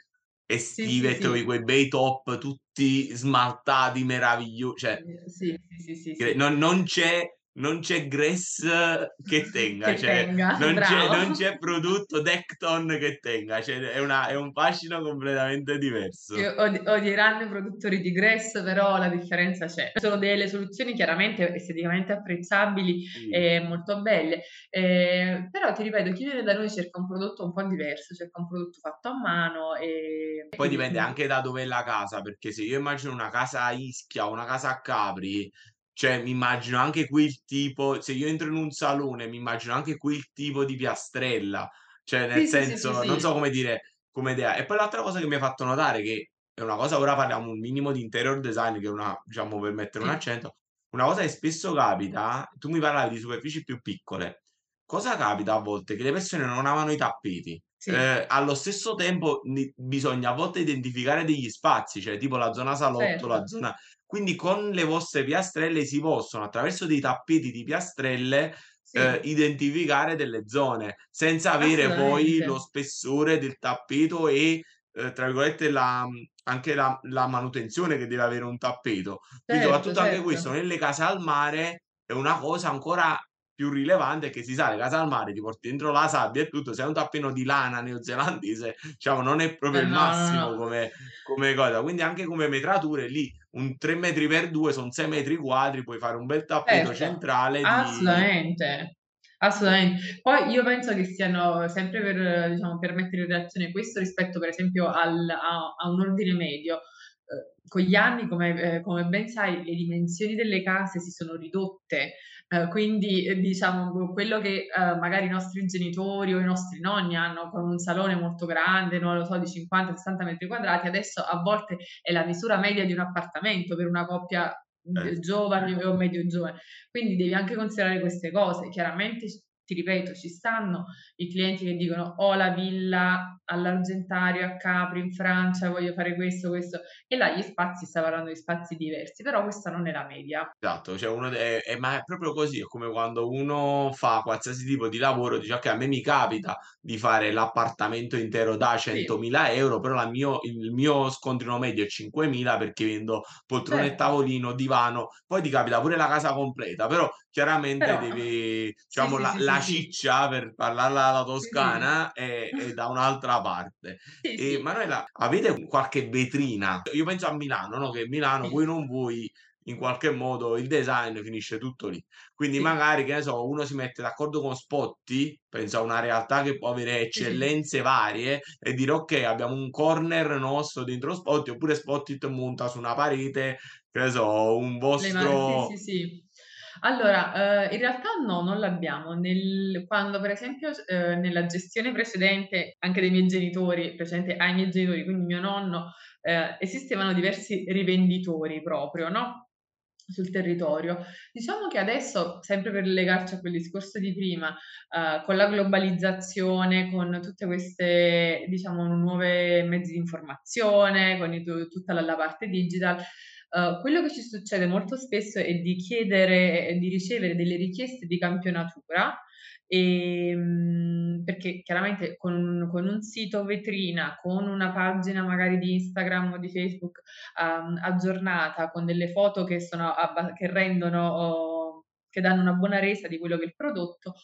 Sì, sì, estive e trovi sì. quei bei top tutti smaltati, meraviglio cioè sì, sì, sì, che sì. non non c'è non c'è graisse che tenga, Che cioè tenga, non c'è non c'è prodotto Decton che tenga, cioè è una è un fascino completamente diverso. od odieranno i produttori di graisse, però la differenza c'è. Sono delle soluzioni chiaramente esteticamente apprezzabili Sì. e molto belle, ehm, però ti ripeto, chi viene da noi cerca un prodotto un po' diverso, cerca un prodotto fatto a mano, e Poi dipende anche da dov'è la casa, perché se io immagino una casa a Ischia o una casa a Capri, cioè mi immagino anche qui il tipo se io entro in un salone, mi immagino anche qui il tipo di piastrella, cioè nel Sì, sì, sì, sì, senso, non so sì. come dire, come idea. E poi l'altra cosa che mi hai fatto notare che è una cosa ora parliamo un minimo di interior design che è una diciamo per mettere un Sì. accento, una cosa che spesso capita, tu mi parlavi di superfici più piccole, cosa capita a volte? Che le persone non amano i tappeti. Sì. ehm, allo stesso tempo ni bisogna a volte identificare degli spazi, cioè tipo la zona salotto, la Certo. zona quindi con le vostre piastrelle si possono, attraverso dei tappeti di piastrelle, Sì. identificare delle zone, senza avere poi lo spessore del tappeto e, ehm, tra virgolette la mhmm, anche la la manutenzione che deve avere un tappeto. Quindi Certo, soprattutto anche questo certo. nelle case al mare è una cosa ancora più rilevante che si sa le case al mare, ti porti dentro la sabbia e tutto, se hai un tappino di lana neozelandese, diciamo non è proprio Eh il no, massimo no. come come cosa. Quindi anche come metrature lì un 3 metri per 2 son 6 metri quadri, puoi fare un bel tappeto Certo, centrale di assolutamente, assolutamen poi io penso che siano sempre per diciamo, per mettere in relazione questo rispetto per esempio al a a un ordine medio, uhm, con gli anni come ehm, come ben sai le dimensioni delle case si sono ridotte, uhm, quindi, ehm, diciamo quello che, uhm, magari i nostri genitori o i nostri nonni hanno con un salone molto grande, non lo so, di 50, 60 metri quadrati, adesso a volte è la misura media di un appartamento per una coppia, Eh. giovani o medio giovane. Quindi devi anche considerare queste cose. Chiaramente ti ripeto, ci stanno i clienti che dicono: "Ho la villa all'Argentario, a Capri, in Francia, voglio fare questo, questo" e là gli spazi stai parlando di spazi diversi, però questa non è la media. Esatto, cioè uno de è ma è proprio così, è come quando uno fa qualsiasi tipo di lavoro, dice: "Okay, a me mi capita di fare l'appartamento intero da Sì. 100.000 €, però la mio il mio scontrino medio è 5.000 perché vendo poltrone e Certo. tavolino, divano." Poi ti capita pure la casa completa, però chiaramente Però devi diciamo sì, la sì. Ciccia, per parlarla alla toscana, è è da un'altra parte. Sì, E sì. Manuela, avete qualche vetrina io penso a Milano, no, che Milano Sì. non vuoi, in qualche modo il design finisce tutto lì. Quindi Sì. magari, che ne so, uno si mette d'accordo con Spotti, penso a una realtà che può avere Sì, sì. eccellenze varie, e dire: "Okay, abbiamo un corner nostro dentro Spotti." Oppure Spottit monta su una parete, che ne so, un vostro sì. Allora, uhm, in realtà no, non l'abbiamo. Nel quando per esempio uhm, nella gestione precedente, anche dei miei genitori, precedente ai miei genitori, quindi mio nonno, ehm, esistevano diversi rivenditori proprio, no, sul territorio. Diciamo che adesso, sempre per legarci a quel discorso di prima, uhm, con la globalizzazione, con tutte queste, diciamo, nuove mezzi di informazione, con i tu tutta la la parte digital, uhm, quello che ci succede molto spesso è di chiedere e di ricevere delle richieste di campionatura, ehm, perché chiaramente con con un sito vetrina, con una pagina magari di Instagram o di Facebook, uhm, aggiornata, con delle foto che sono abba che rendono uhm, che danno una buona resa di quello che è il prodotto,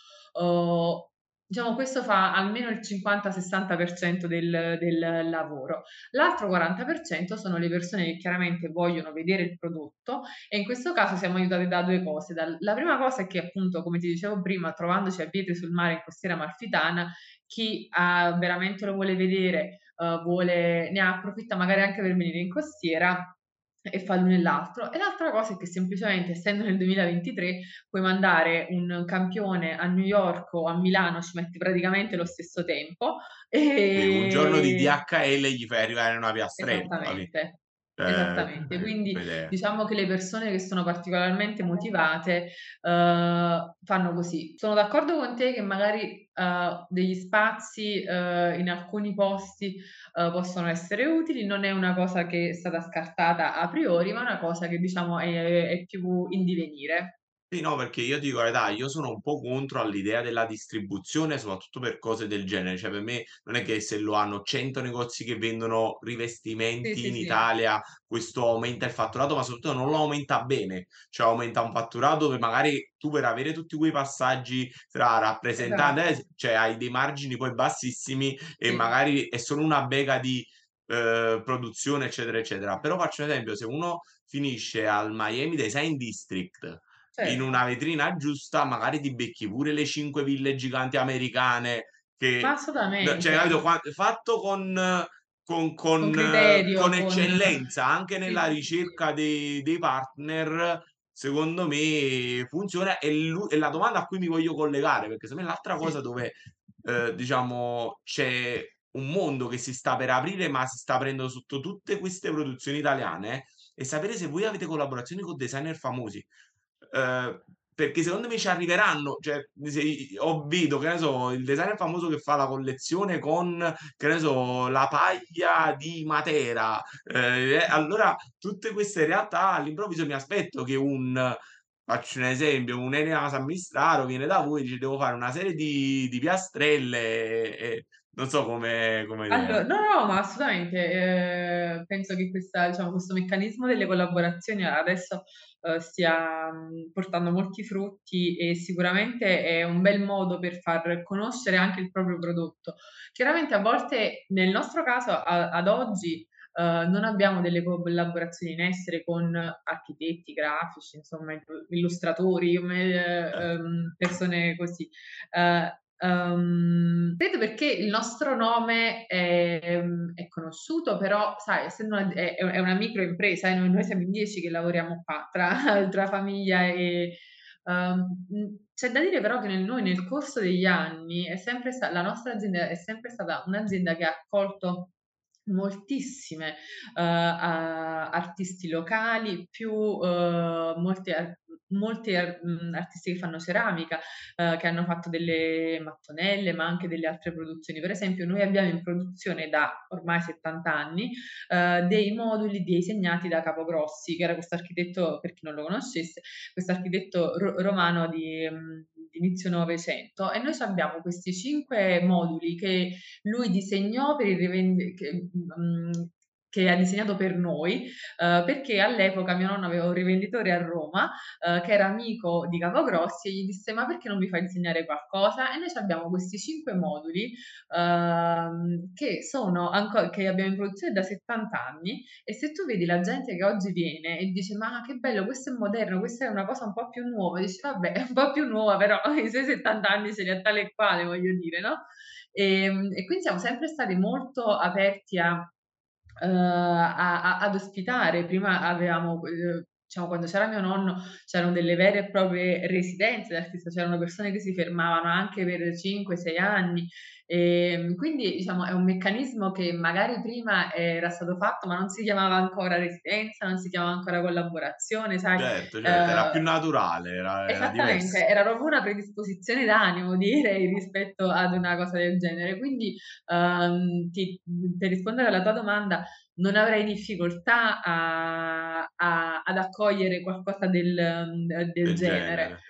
uhm, diciamo questo fa almeno il 50-60% del del lavoro. L'altro 40% sono le persone che chiaramente vogliono vedere il prodotto e in questo caso siamo aiutate da 2 cose: la prima cosa è che appunto, come ti dicevo prima, trovandoci a Vietri sul Mare in Costiera Amalfitana, chi ha veramente lo vuole vedere, uhm, vuole ne approfitta magari anche per venire in costiera e fa l'uno e l'altro. E l'altra cosa è che semplicemente, essendo nel 2023, puoi mandare un campione a New York o a Milano, ci metti praticamente lo stesso tempo, Sì, un giorno di e DHL gli fai arrivare una piastrella fi Esattamente, esattamente. è Quindi un'idea. diciamo che le persone che sono particolarmente motivate, uhm, fanno così. Sono d'accordo con te che magari, uhm, degli spazi, uhm, in alcuni posti, uhm, possono essere utili, non è una cosa che è stata scartata a priori, ma è una cosa che diciamo è è più in divenire. Sì, no, perché io ti dico la verità, io sono un po' contro all'idea della distribuzione, soprattutto per cose del genere. Cioè, per me non è che se lo hanno 100 negozi che vendono Sì, rivestimenti sì, in sì. Italia, questo aumenta il fatturato, ma soprattutto non lo aumenta bene. Cioè, aumenta un fatturato dove magari tu per avere tutti quei passaggi tra rappresentante eh, Esatto. s cioè hai dei margini poi bassissimi e Sì. magari è solo una bega di, uhm, produzione, eccetera, eccetera. Però faccio un esempio: se uno finisce al Miami Design District, in una Certo. vetrina giusta, magari ti becchi pure le 5 ville giganti americane che cioè capito, assolutamente. qua fatto con con Con con criterio, con eccellenza, anche sì, nella sì, sì, sì. ricerca dei dei partner, secondo me funziona. E l'u e la domanda a cui mi voglio collegare, perché secondo me l'altra cosa Sì. dove, uhm, diciamo c'è un mondo che si sta per aprire, ma si sta aprendo sotto tutte queste produzioni italiane, è sapere se voi avete collaborazioni con designer famosi. Uhm, perché secondo me ci arriveranno, cioè se ho vedo, che ne so, il designer famoso che fa la collezione con, che ne so, la paglia di Matera, ehm, e allora tutte queste realtà all'improvviso mi aspetto che un faccio un esempio, un Enea San Mistral viene da voi e dice: "Devo fare una serie di di piastrelle", e non so come come idea. Allo no, no, ma assolutamente, ehm, penso che questa diciamo, questo meccanismo delle collaborazioni adesso, uhm, stia, portando molti frutti e sicuramente è un bel modo per far conoscere anche il proprio prodotto. Chiaramente a volte, nel nostro caso a ad oggi, uhm, non abbiamo delle collaborazioni in essere con architetti, grafici, insomma illu illustratori, me Certo. uhm, persone così. Uhm, credo perché il nostro nome è mhmm, è conosciuto, però sai essendo una è è una micro impresa, eh, noi noi siamo in 10 che lavoriamo qua, tra tra famiglia e mhmm, c'è da dire però che nel noi nel corso degli anni sta la nostra azienda è sempre stata un'azienda che ha accolto moltissime, a artisti locali, più, uhm, molti molti mhmm, artisti che fanno ceramica, uhm, che hanno fatto delle mattonelle, ma anche delle altre produzioni. Per esempio, noi abbiamo in produzione da ormai 70 anni, uhm, dei moduli disegnati da Capogrossi, che era questo architetto, per chi non lo conoscesse, questo architetto ro romano di di inizio '900 e noi c'abbiamo questi 5 moduli che lui disegnò per il rivend che mhmm, che ha disegnato per noi, uhm, perché all'epoca mio nonno aveva un rivenditore a Roma, uhm, che era amico di Capogrossi e gli disse: "Ma perché non mi fai disegnare qualcosa?" E noi c'abbiamo questi 5 moduli, uhm, che sono anco che abbiamo in produzione da 70 anni e se tu vedi la gente che oggi viene e dice: "Ma che bello, questo è moderno, questa è una cosa un po' più nuova", dici: "Vabbè, è un po' più nuova, però i suoi 70 anni ce li ha tale e quale", voglio dire, no, ehm, e quindi siamo sempre stati molto aperti a a a ad ospitare. Prima avevamo, uhm, diciamo quando c'era mio nonno, c'erano delle vere e proprie residenze d'artista, c'erano persone che si fermavano anche per 5, 6 anni. Ehm, quindi diciamo è un meccanismo che magari prima era stato fatto, ma non si chiamava ancora residenza, non si chiamava ancora collaborazione, sai, Certo, certo, era più naturale, era era Esattamente, diverso. era proprio una predisposizione d'animo direi rispetto ad una cosa del genere. Quindi, uhm, ti per rispondere alla tua domanda, non avrei difficoltà a a ad accogliere qualcosa del mhmm, del Del genere. genere.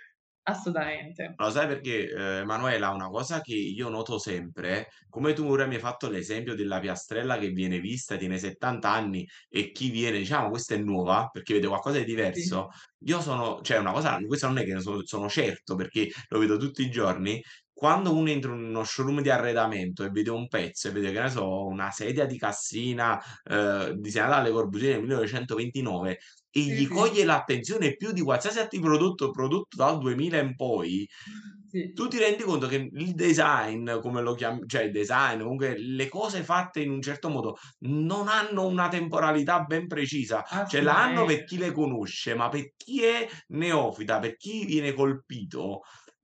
Assolutamente. Lo sai perché, ehm, Emanuela, una cosa che io noto sempre, come tu ora mi hai fatto l'esempio della piastrella che viene vista, tiene 70 anni e chi viene, diciamo: "Questa è nuova", perché vede qualcosa di Sì. diverso, io sono cioè una cosa questa non è che ne so sono certo perché lo vedo tutti i giorni, quando uno entra in uno showroom di arredamento e vede un pezzo e vede, che ne so, una sedia di Cassina, ehm, disegnata da Le Corbusier nel 1929 e gli sì. coglie l'attenzione più di qualsiasi altri prodotto prodotto dal 2000 in poi, Sì. tu ti rendi conto che il design, come lo chiam cioè il design, comunque le cose fatte in un certo modo, non hanno una temporalità ben precisa. Cioè la hanno per chi le conosce, ma per chi è neofita, per chi viene colpito,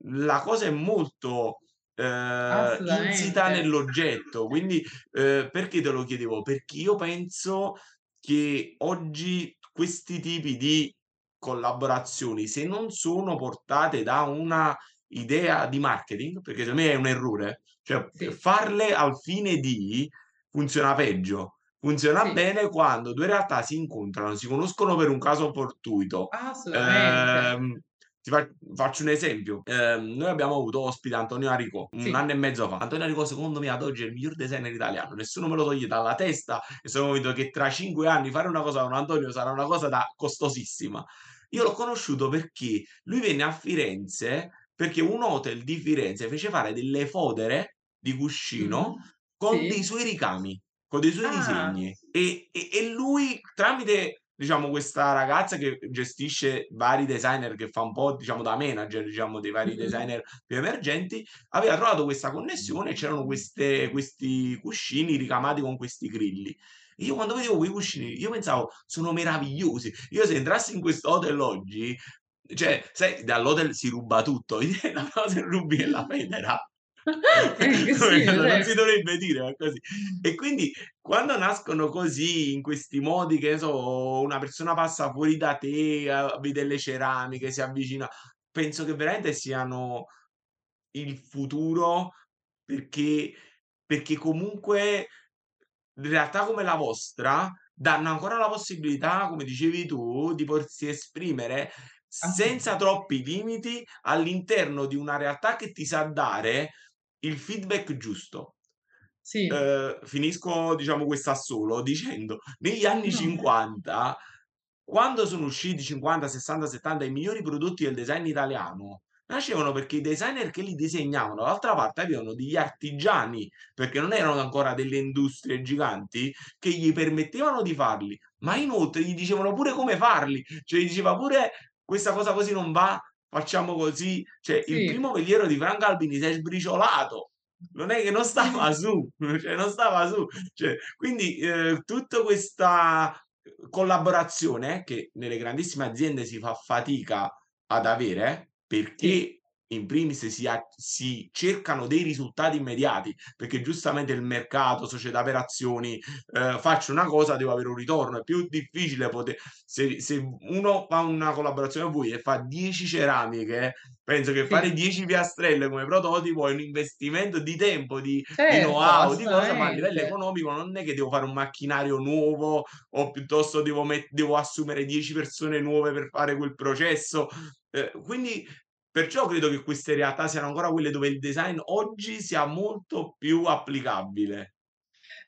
la cosa è molto, ehm, insita nell'oggetto. Quindi, ehm, perché te lo chiedevo? Perché io penso che oggi questi tipi di collaborazioni, se non sono portate da una idea di marketing, perché secondo me è un errore, cioè Sì. farle al fine di funziona peggio. Funziona Sì. bene quando 2 realtà si incontrano, si conoscono per un caso fortuito. Assolutamente. Ehm, ti fa faccio un esempio: ehm, noi abbiamo avuto ospite Antonio 1 Sì. anno e mezzo fa. Antonio Aricò secondo me ad oggi è il miglior designer italiano, nessuno me lo toglie dalla testa e sono convinto che tra 5 anni fare una cosa con Antonio sarà una cosa da costosissima. Io l'ho conosciuto perché lui venne a Firenze, perché un hotel di Firenze fece fare delle fodere di cuscino Mh-mh. con dei Sì. suoi ricami, con dei suoi Ah. disegni e e e lui tramite, diciamo, questa ragazza che gestisce vari designer, che fa un po', diciamo, da manager, diciamo, dei vari Mh-mh. designer più emergenti, aveva trovato questa connessione e c'erano queste questi cuscini ricamati con questi grilli. Io quando vedevo quei cuscini, io pensavo: "Sono meravigliosi". Io se entrassi in questo hotel oggi cioè sai dall'hotel si ruba tutto, la però se rubi la federa Così, ma non si certo. dovrebbe dire, così. E quindi quando nascono così, in questi modi, che so, una persona passa fuori da te, vede le ceramiche, si avvicina penso che veramente siano il futuro perché perché comunque realtà come la vostra danno ancora la possibilità, come dicevi tu, di potersi esprimere senza troppi limiti all'interno di una realtà che ti sa dare il feedback giusto. Sì. Uhm, finisco diciamo quest'assolo dicendo: negli anni No, vai. '50 quando sono usciti 50, 60, 70 i migliori prodotti del design italiano, nascevano perché i designer che li disegnavano dall'altra parte avevano degli artigiani, perché non erano ancora delle industrie giganti, che gli permettevano di farli, ma inoltre gli dicevano pure come farli, cioè gli diceva pure: "Questa cosa così non va, facciamo così." Cioè il Sì. primo veliero di Franco Albini si è sbriciolato. Non è che non stava su, cioè non stava su. Cioè quindi, uhm, tutto questa, collaborazione che nelle grandissime aziende si fa fatica ad avere, Sì. In primis si ha si cercano dei risultati immediati, perché giustamente il mercato, società per azioni, uhm, faccio una cosa devo avere un ritorno. È più difficile pote se se uno fa una collaborazione con voi e fa 10 ceramiche, penso che fare Sì. 10 piastrelle come prototipo è un investimento di tempo, di di Certo, know-how, di cosa, ma a livello economico non è che devo fare un macchinario nuovo o piuttosto devo met devo assumere 10 persone nuove per fare quel processo. Uhm, quindi perciò credo che queste realtà siano ancora quelle dove il design oggi sia molto più applicabile.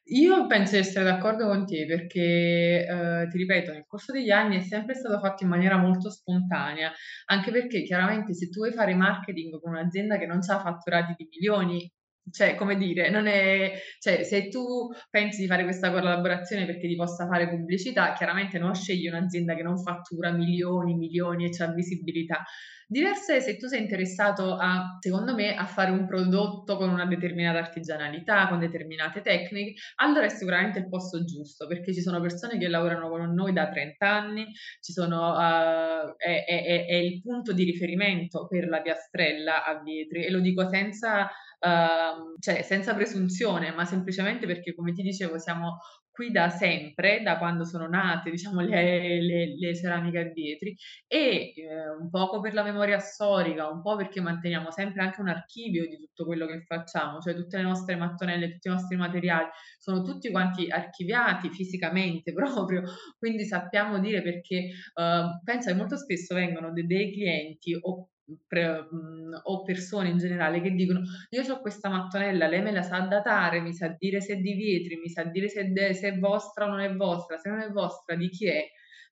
Io penso di essere d'accordo con te perché, uhm, ti ripeto, nel corso degli anni è sempre stato fatto in maniera molto spontanea, anche perché chiaramente se tu vuoi fare marketing con un'azienda che non c'ha fatturati di milioni, cioè come dire, non è cioè se tu pensi di fare questa collaborazione perché ti possa fare pubblicità, chiaramente non scegli un'azienda che non fattura milioni, milioni e c'ha visibilità. Diverso è se tu sei interessato a secondo me, a fare un prodotto con una determinata artigianalità, con determinate tecniche, allora è sicuramente il posto giusto, perché ci sono persone che lavorano con noi da 30 anni, sono uhm, è è è il punto di riferimento per la piastrella a vetri e lo dico senza uhm, cioè senza presunzione, ma semplicemente perché come ti dicevo siamo qui da sempre, da quando sono nate diciamo le le le ceramiche a vetri e, uhm, un poco per la memoria storica, un po' perché manteniamo sempre anche un archivio di tutto quello che facciamo, cioè tutte le nostre mattonelle, tutti i nostri materiali, sono tutti quanti archiviati fisicamente proprio, quindi sappiamo dire perché, uhm, pensa che molto spesso vengono de dei clienti o pre mhmm, o persone in generale che dicono: "Io c'ho questa mattonella, lei me la sa datare, mi sa dire se è di vetri, mi sa dire se è de se è vostra o non è vostra, se non è vostra di chi è?"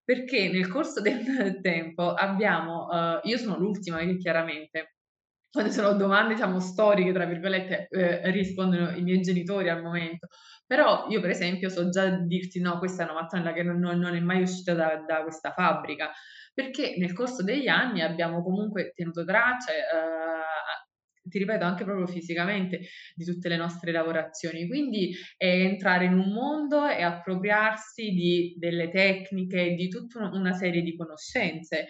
Perché nel corso del tempo abbiamo uhm, io sono l'ultima che chiaramente quando sono domande diciamo "storiche" tra virgolette, uhm, rispondono i miei genitori al momento, però io per esempio so già dirti: "No, questa è una mattonella che non non è mai uscita da da questa fabbrica." Perché nel corso degli anni abbiamo comunque tenuto traccia, a ti ripeto anche proprio fisicamente, di tutte le nostre lavorazioni. Quindi è entrare in un mondo e appropriarsi di delle tecniche, di tutta una serie di conoscenze,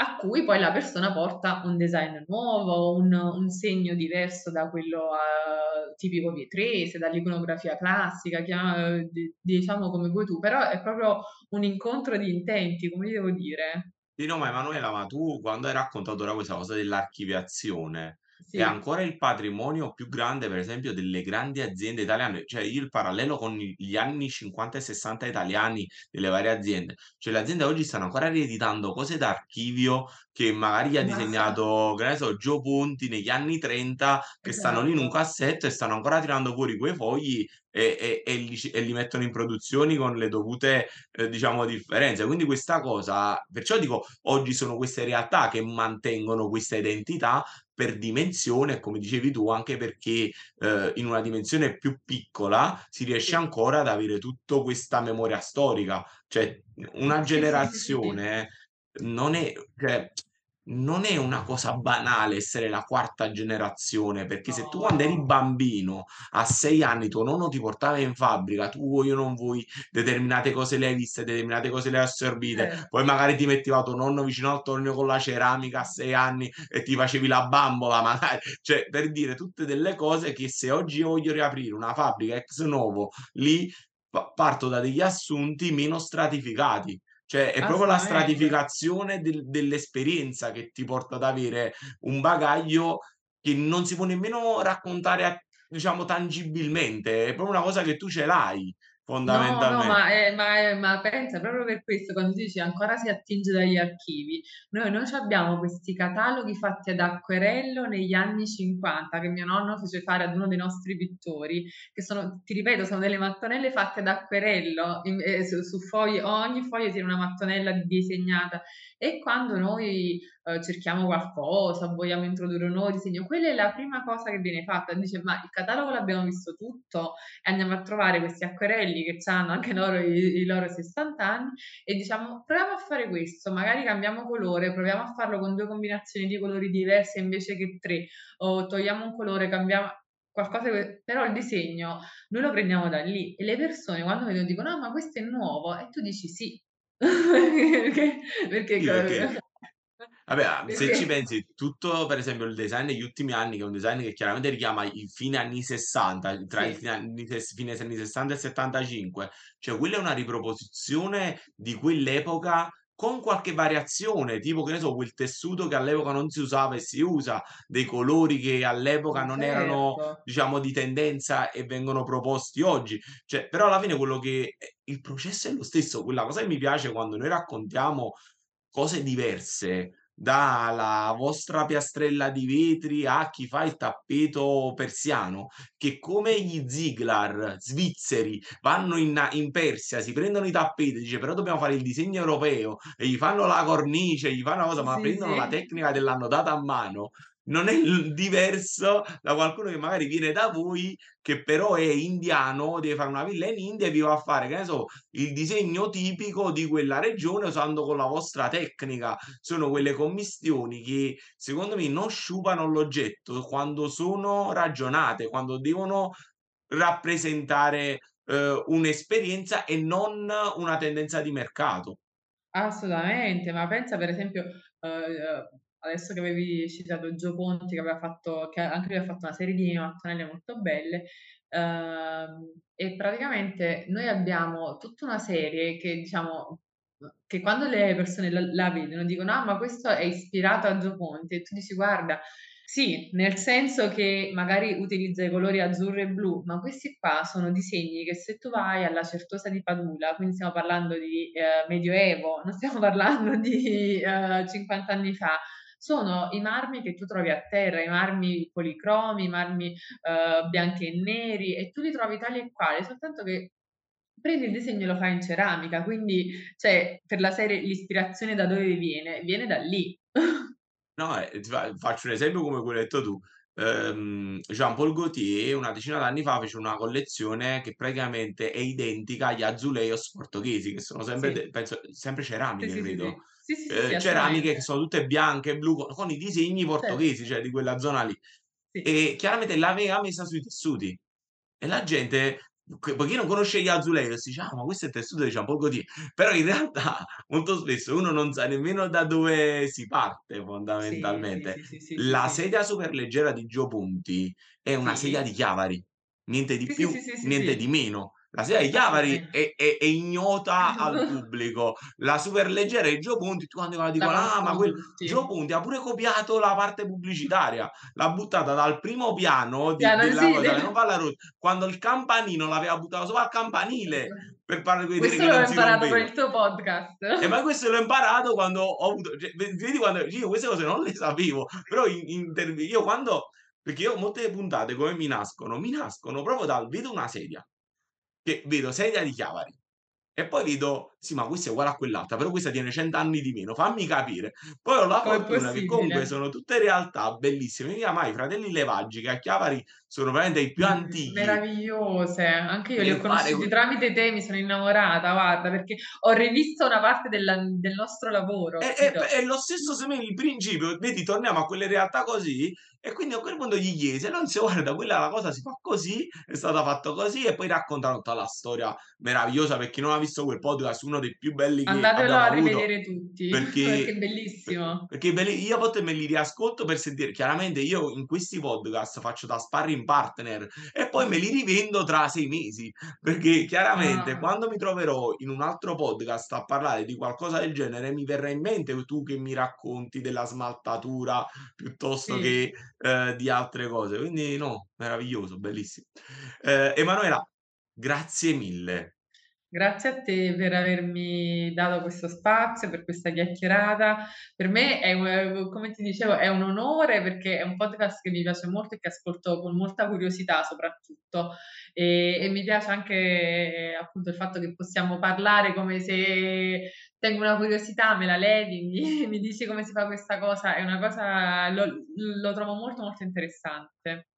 a cui poi la persona porta un design nuovo, un un segno diverso da quello, uhm, tipico vietrese, dall'iconografia classica, chia uhm, di diciamo come vuoi tu, però è proprio un incontro di intenti, come devo dire? Sì, no, ma Emanuela, ma tu quando hai raccontato ora questa cosa dell'archiviazione, è Sì. ancora il patrimonio più grande, per esempio, delle grandi aziende italiane. Cioè io il parallelo con i gli anni '50 e '60 italiani delle varie aziende, cioè le aziende oggi stanno ancora rieditando cose d'archivio che magari ha Ma disegnato, che ne so, Gio Ponti negli anni '30, che stanno lì in un Esatto. cassetto e stanno ancora tirando fuori quei fogli e e e li ci e li mettono in produzioni con le dovute, uhm, diciamo differenze. Quindi questa cosa perciò dico, oggi sono queste realtà che mantengono questa identità per dimensione come dicevi tu anche perché, uhm, in una dimensione più piccola si riesce ancora ad avere tutto questa memoria storica. Cioè una generazione non è cioè non è una cosa banale essere la quarta generazione, perché se tu quando eri No. bambino a 6 anni tuo nonno ti portava in fabbrica, tu vuoi o non vuoi, determinate cose le hai viste, determinate cose le hai assorbite, Cer poi magari ti metteva tuo nonno vicino al tornio con la ceramica a 6 anni e ti facevi la bambola magari, cioè per dire tutte delle cose che se oggi io voglio riaprire una fabbrica ex novo, lì pa parto da degli assunti meno stratificati. Cioè, è proprio la stratificazione del dell'esperienza che ti porta ad avere un bagaglio che non si può nemmeno raccontare a diciamo tangibilmente, è proprio una cosa che tu ce l'hai No, no, fondamentalme ma è ma è ma pensa proprio per questo quando tu dici ancora si attinge dagli archivi, noi noi c'abbiamo questi cataloghi fatti ad acquerello negli anni '50 che mio nonno fece fare ad uno dei nostri pittori, che sono ti ripeto, sono delle mattonelle fatte ad acquerello in ehm, su su fogli ogni foglio tiene una mattonella disegnata. E quando noi, uhm, cerchiamo qualcosa, vogliamo introdurre un nuovo disegno, quella è la prima cosa che viene fatta. Dice: "Ma il catalogo l'abbiamo visto tutto?" E andiamo a trovare questi acquerelli che c'hanno anche loro i i loro 60 anni e diciamo: "Proviamo a fare questo, magari cambiamo colore, proviamo a farlo con 2 combinazioni di colori diverse invece che 3, o togliamo un colore, cambiamo" qualcosa che però il disegno noi lo prendiamo da lì e le persone quando vedono dicono: "Ah, ma questo è nuovo?" E tu dici: "Sì." Perché perché perché vabbè, a se ci pensi tutto per esempio il design negli ultimi anni, che è un design che chiaramente richiama i fine anni '60, tra i sì, fine anni fine anni '60 e '75, cioè quella è una riproposizione di quell'epoca con qualche variazione, tipo che ne so, quel tessuto che all'epoca non si usava e si usa, dei colori che all'epoca non erano, certo. diciamo, di tendenza e vengono proposti oggi. Cioè, però alla fine quello che ehm, il processo è lo stesso. Quella cosa che mi piace quando noi raccontiamo cose diverse, dalla vostra piastrella di vetri a chi fa il tappeto persiano, che come gli Ziglar svizzeri vanno in in Persia, si prendono i tappeti, dice: "Però dobbiamo fare il disegno europeo", e gli fanno la cornice, gli fanno una cosa, ma Sì, prendono la sì. tecnica dell'hanno data a mano, non è diverso da qualcuno che magari viene da voi, che però è indiano, deve fare una villa in India e vi va a fare, che ne so, il disegno tipico di quella regione usando con la vostra tecnica. Sono quelle commistioni che secondo me non sciupano l'oggetto quando sono ragionate, quando devono rappresentare, uhm, un'esperienza e non una tendenza di mercato. Assolutamente, ma pensa per esempio, uhm, adesso che avevi citato Gio Ponti che aveva fatto che anche lui ha fatto una serie di mattonelle molto belle, uhm, e praticamente noi abbiamo tutta una serie che diciamo che quando le persone la la vedono dicono: "Ah, ma questo è ispirato a Gio Ponti" e tu dici: "Guarda" Sì, nel senso che magari utilizza i colori azzurro e blu, ma questi qua sono disegni che se tu vai alla Certosa di Padula, quindi stiamo parlando di, ehm, medioevo, non stiamo parlando di, ehm, 50 anni fa, sono i marmi che tu trovi a terra, i marmi policromi, i marmi, ehm, bianchi e neri e tu li trovi tali e quali, soltanto che prendi il disegno e lo fai in ceramica, quindi cioè per la serie l'ispirazione da dove viene? Viene da lì. No, fa faccio un esempio come quello hai detto tu. Ehm, Jean-Paul Gaultier una decina d'anni fa fece una collezione che praticamente è identica agli Azuleos portoghesi, che sono sempre de Sì. penso sempre ceramiche sì, sì, credo. Sì. Sì, Ehm, ceramiche che sono tutte bianche e blu co con i disegni Certo, portoghesi, cioè di quella zona lì. E chiaramente l'aveva messa sui tessuti. E la gente c poiché non conosce gli Azuleos dice: "Ah, ma questo è il tessuto di Gaultier". Però in realtà molto spesso uno non sa nemmeno da dove si parte fondamentalmente. sì, sì, sì, La sedia super leggera di Gio Ponti è una sedia di. Chiavari, niente di più, niente di meno. La sedia di Chiavari è è è ignota al pubblico. La super leggera di Gio Ponti, quanti vanno La dicono: "Ah, ma quel Gio. Ponti ha pure copiato la parte pubblicitaria, l'ha buttata dal primo piano di Piano della sì, cosa che non fa la ru quando il campanino l'aveva buttato sopra al campanile per farle vedere questo l'ho imparato rompeva. il tuo podcast. Eh, ma questo l'ho imparato quando ho avuto cioè ve vedi quando io queste cose non le sapevo, però in intervi io quando perché io molte puntate come mi nascono, mi nascono proprio dal vedo una sedia, che vedo sedia di Chiavari. E poi vedo: "Sì, ma questa è uguale a quell'altra, però questa tiene 100 anni di meno, fammi capire". Poi ho la Com'è fortuna che comunque sono tutte realtà bellissime. Mi chiama i fratelli Levaggi, che a Chiavari sono veramente i più Mh, antichi meravigliose. Anche io li ho nel fare tramite te, mi sono innamorata, guarda, perché ho rivisto una parte della del nostro È lavoro, è capito? è lo stesso secondo me il principio, vedi torniamo a quelle realtà così, e quindi a quel punto gli chiesi e lui disse: "Guarda quella la cosa si fa così, è stata fatta così" e poi raccontano tutta la storia meravigliosa per chi non ha visto quel podcast uno dei più belli che Andatelo abbiamo a avuto, rivedere tutti, perché perché è bellissimo. perché io a volte me li riascolto per sentire chiaramente io in questi podcast faccio da sparring partner e poi me li rivendo tra 6 mesi, perché chiaramente Ah. quando mi troverò in un altro podcast a parlare di qualcosa del genere, mi verrà in mente tu che mi racconti della smaltatura piuttosto Sì. che, ehm, di altre cose. Quindi no, meraviglioso, bellissimo. Ehm, Emanuela, grazie mille. Grazie a te per avermi dato questo spazio, per questa chiacchierata. Per me è come ti dicevo, è un onore perché è un podcast che mi piace molto e che ascolto con molta curiosità soprattutto. E e mi piace anche appunto il fatto che possiamo parlare come se tengo una curiosità, me la levi, mi mi dici come si fa questa cosa, è una cosa lo lo trovo molto, molto interessante.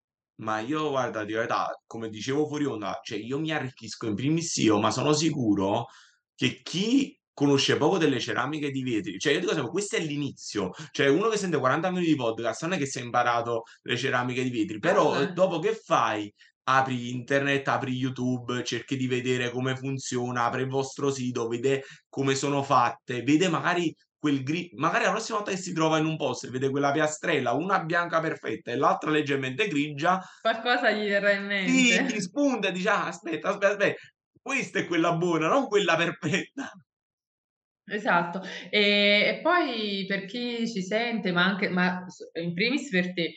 Ma io guarda, di verità, come dicevo fuori onda, cioè io mi arricchisco in primis io, ma sono sicuro che chi conosce poco delle ceramiche di vetri cioè io dico sempre, questo è l'inizio, cioè uno che sente 40 minuti di podcast non è che si è imparato le ceramiche di vetri, però, uhm, dopo che fai? Apri internet, apri YouTube, cerchi di vedere come funziona, apri il vostro sito, vede come sono fatte, vede magari quel gri magari la prossima volta che si trova in un posto e vede quella piastrella, una bianca perfetta e l'altra leggermente grigia Qualcosa gli verrà in sì, mente. gli spunta e dice: "Ah, aspetta, aspe aspe questa è quella buona, non quella perfetta." Esatto. Ehm, e poi per chi ci sente, ma anche ma in primis per te,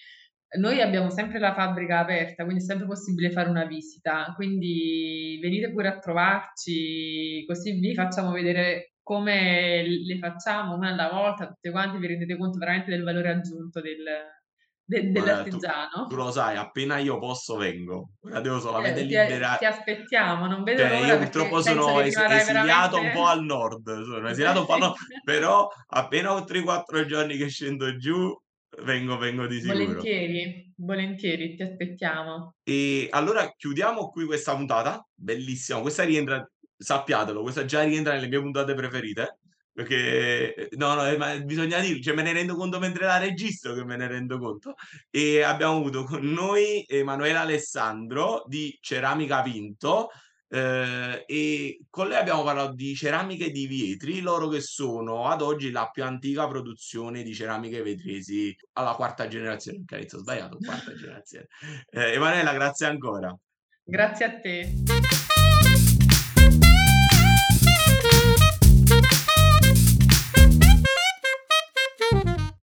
noi abbiamo sempre la fabbrica aperta, quindi è sempre possibile fare una visita, quindi venite pure a trovarci, così vi facciamo vedere come le facciamo una alla volta, tutte quante, vi rendete conto veramente del valore aggiunto del de Guarda, tu tu dell'artigiano. lo sai, appena io posso vengo. Ora devo solamente Eh, ti a libera ti aspettiamo, non vedo cioè l'ora io purtroppo sono es esiliato un po' veramente al nord, sono esiliato un po' al no però appena ho 3, 4 giorni che scendo giù, vengo vengo di sicuro. Volentieri, volentieri, ti aspettiamo. E allora chiudiamo qui questa puntata, bellissima, questa rientra sappiatelo, questa già rientra nelle mie puntate preferite, perché no, no, eh, ma bisogna dir cioè me ne rendo conto mentre la registro che me ne rendo conto. E abbiamo avuto con noi Emanuela Alessandro di Ceramica Vinto, ehm, e con lei abbiamo parlato di ceramiche di vetri, loro che sono ad oggi la più antica produzione di ceramiche vetresi alla quarta generazione, ho sbagliato, quarta generazione. Ehm, Emanuela grazie ancora. Grazie a te.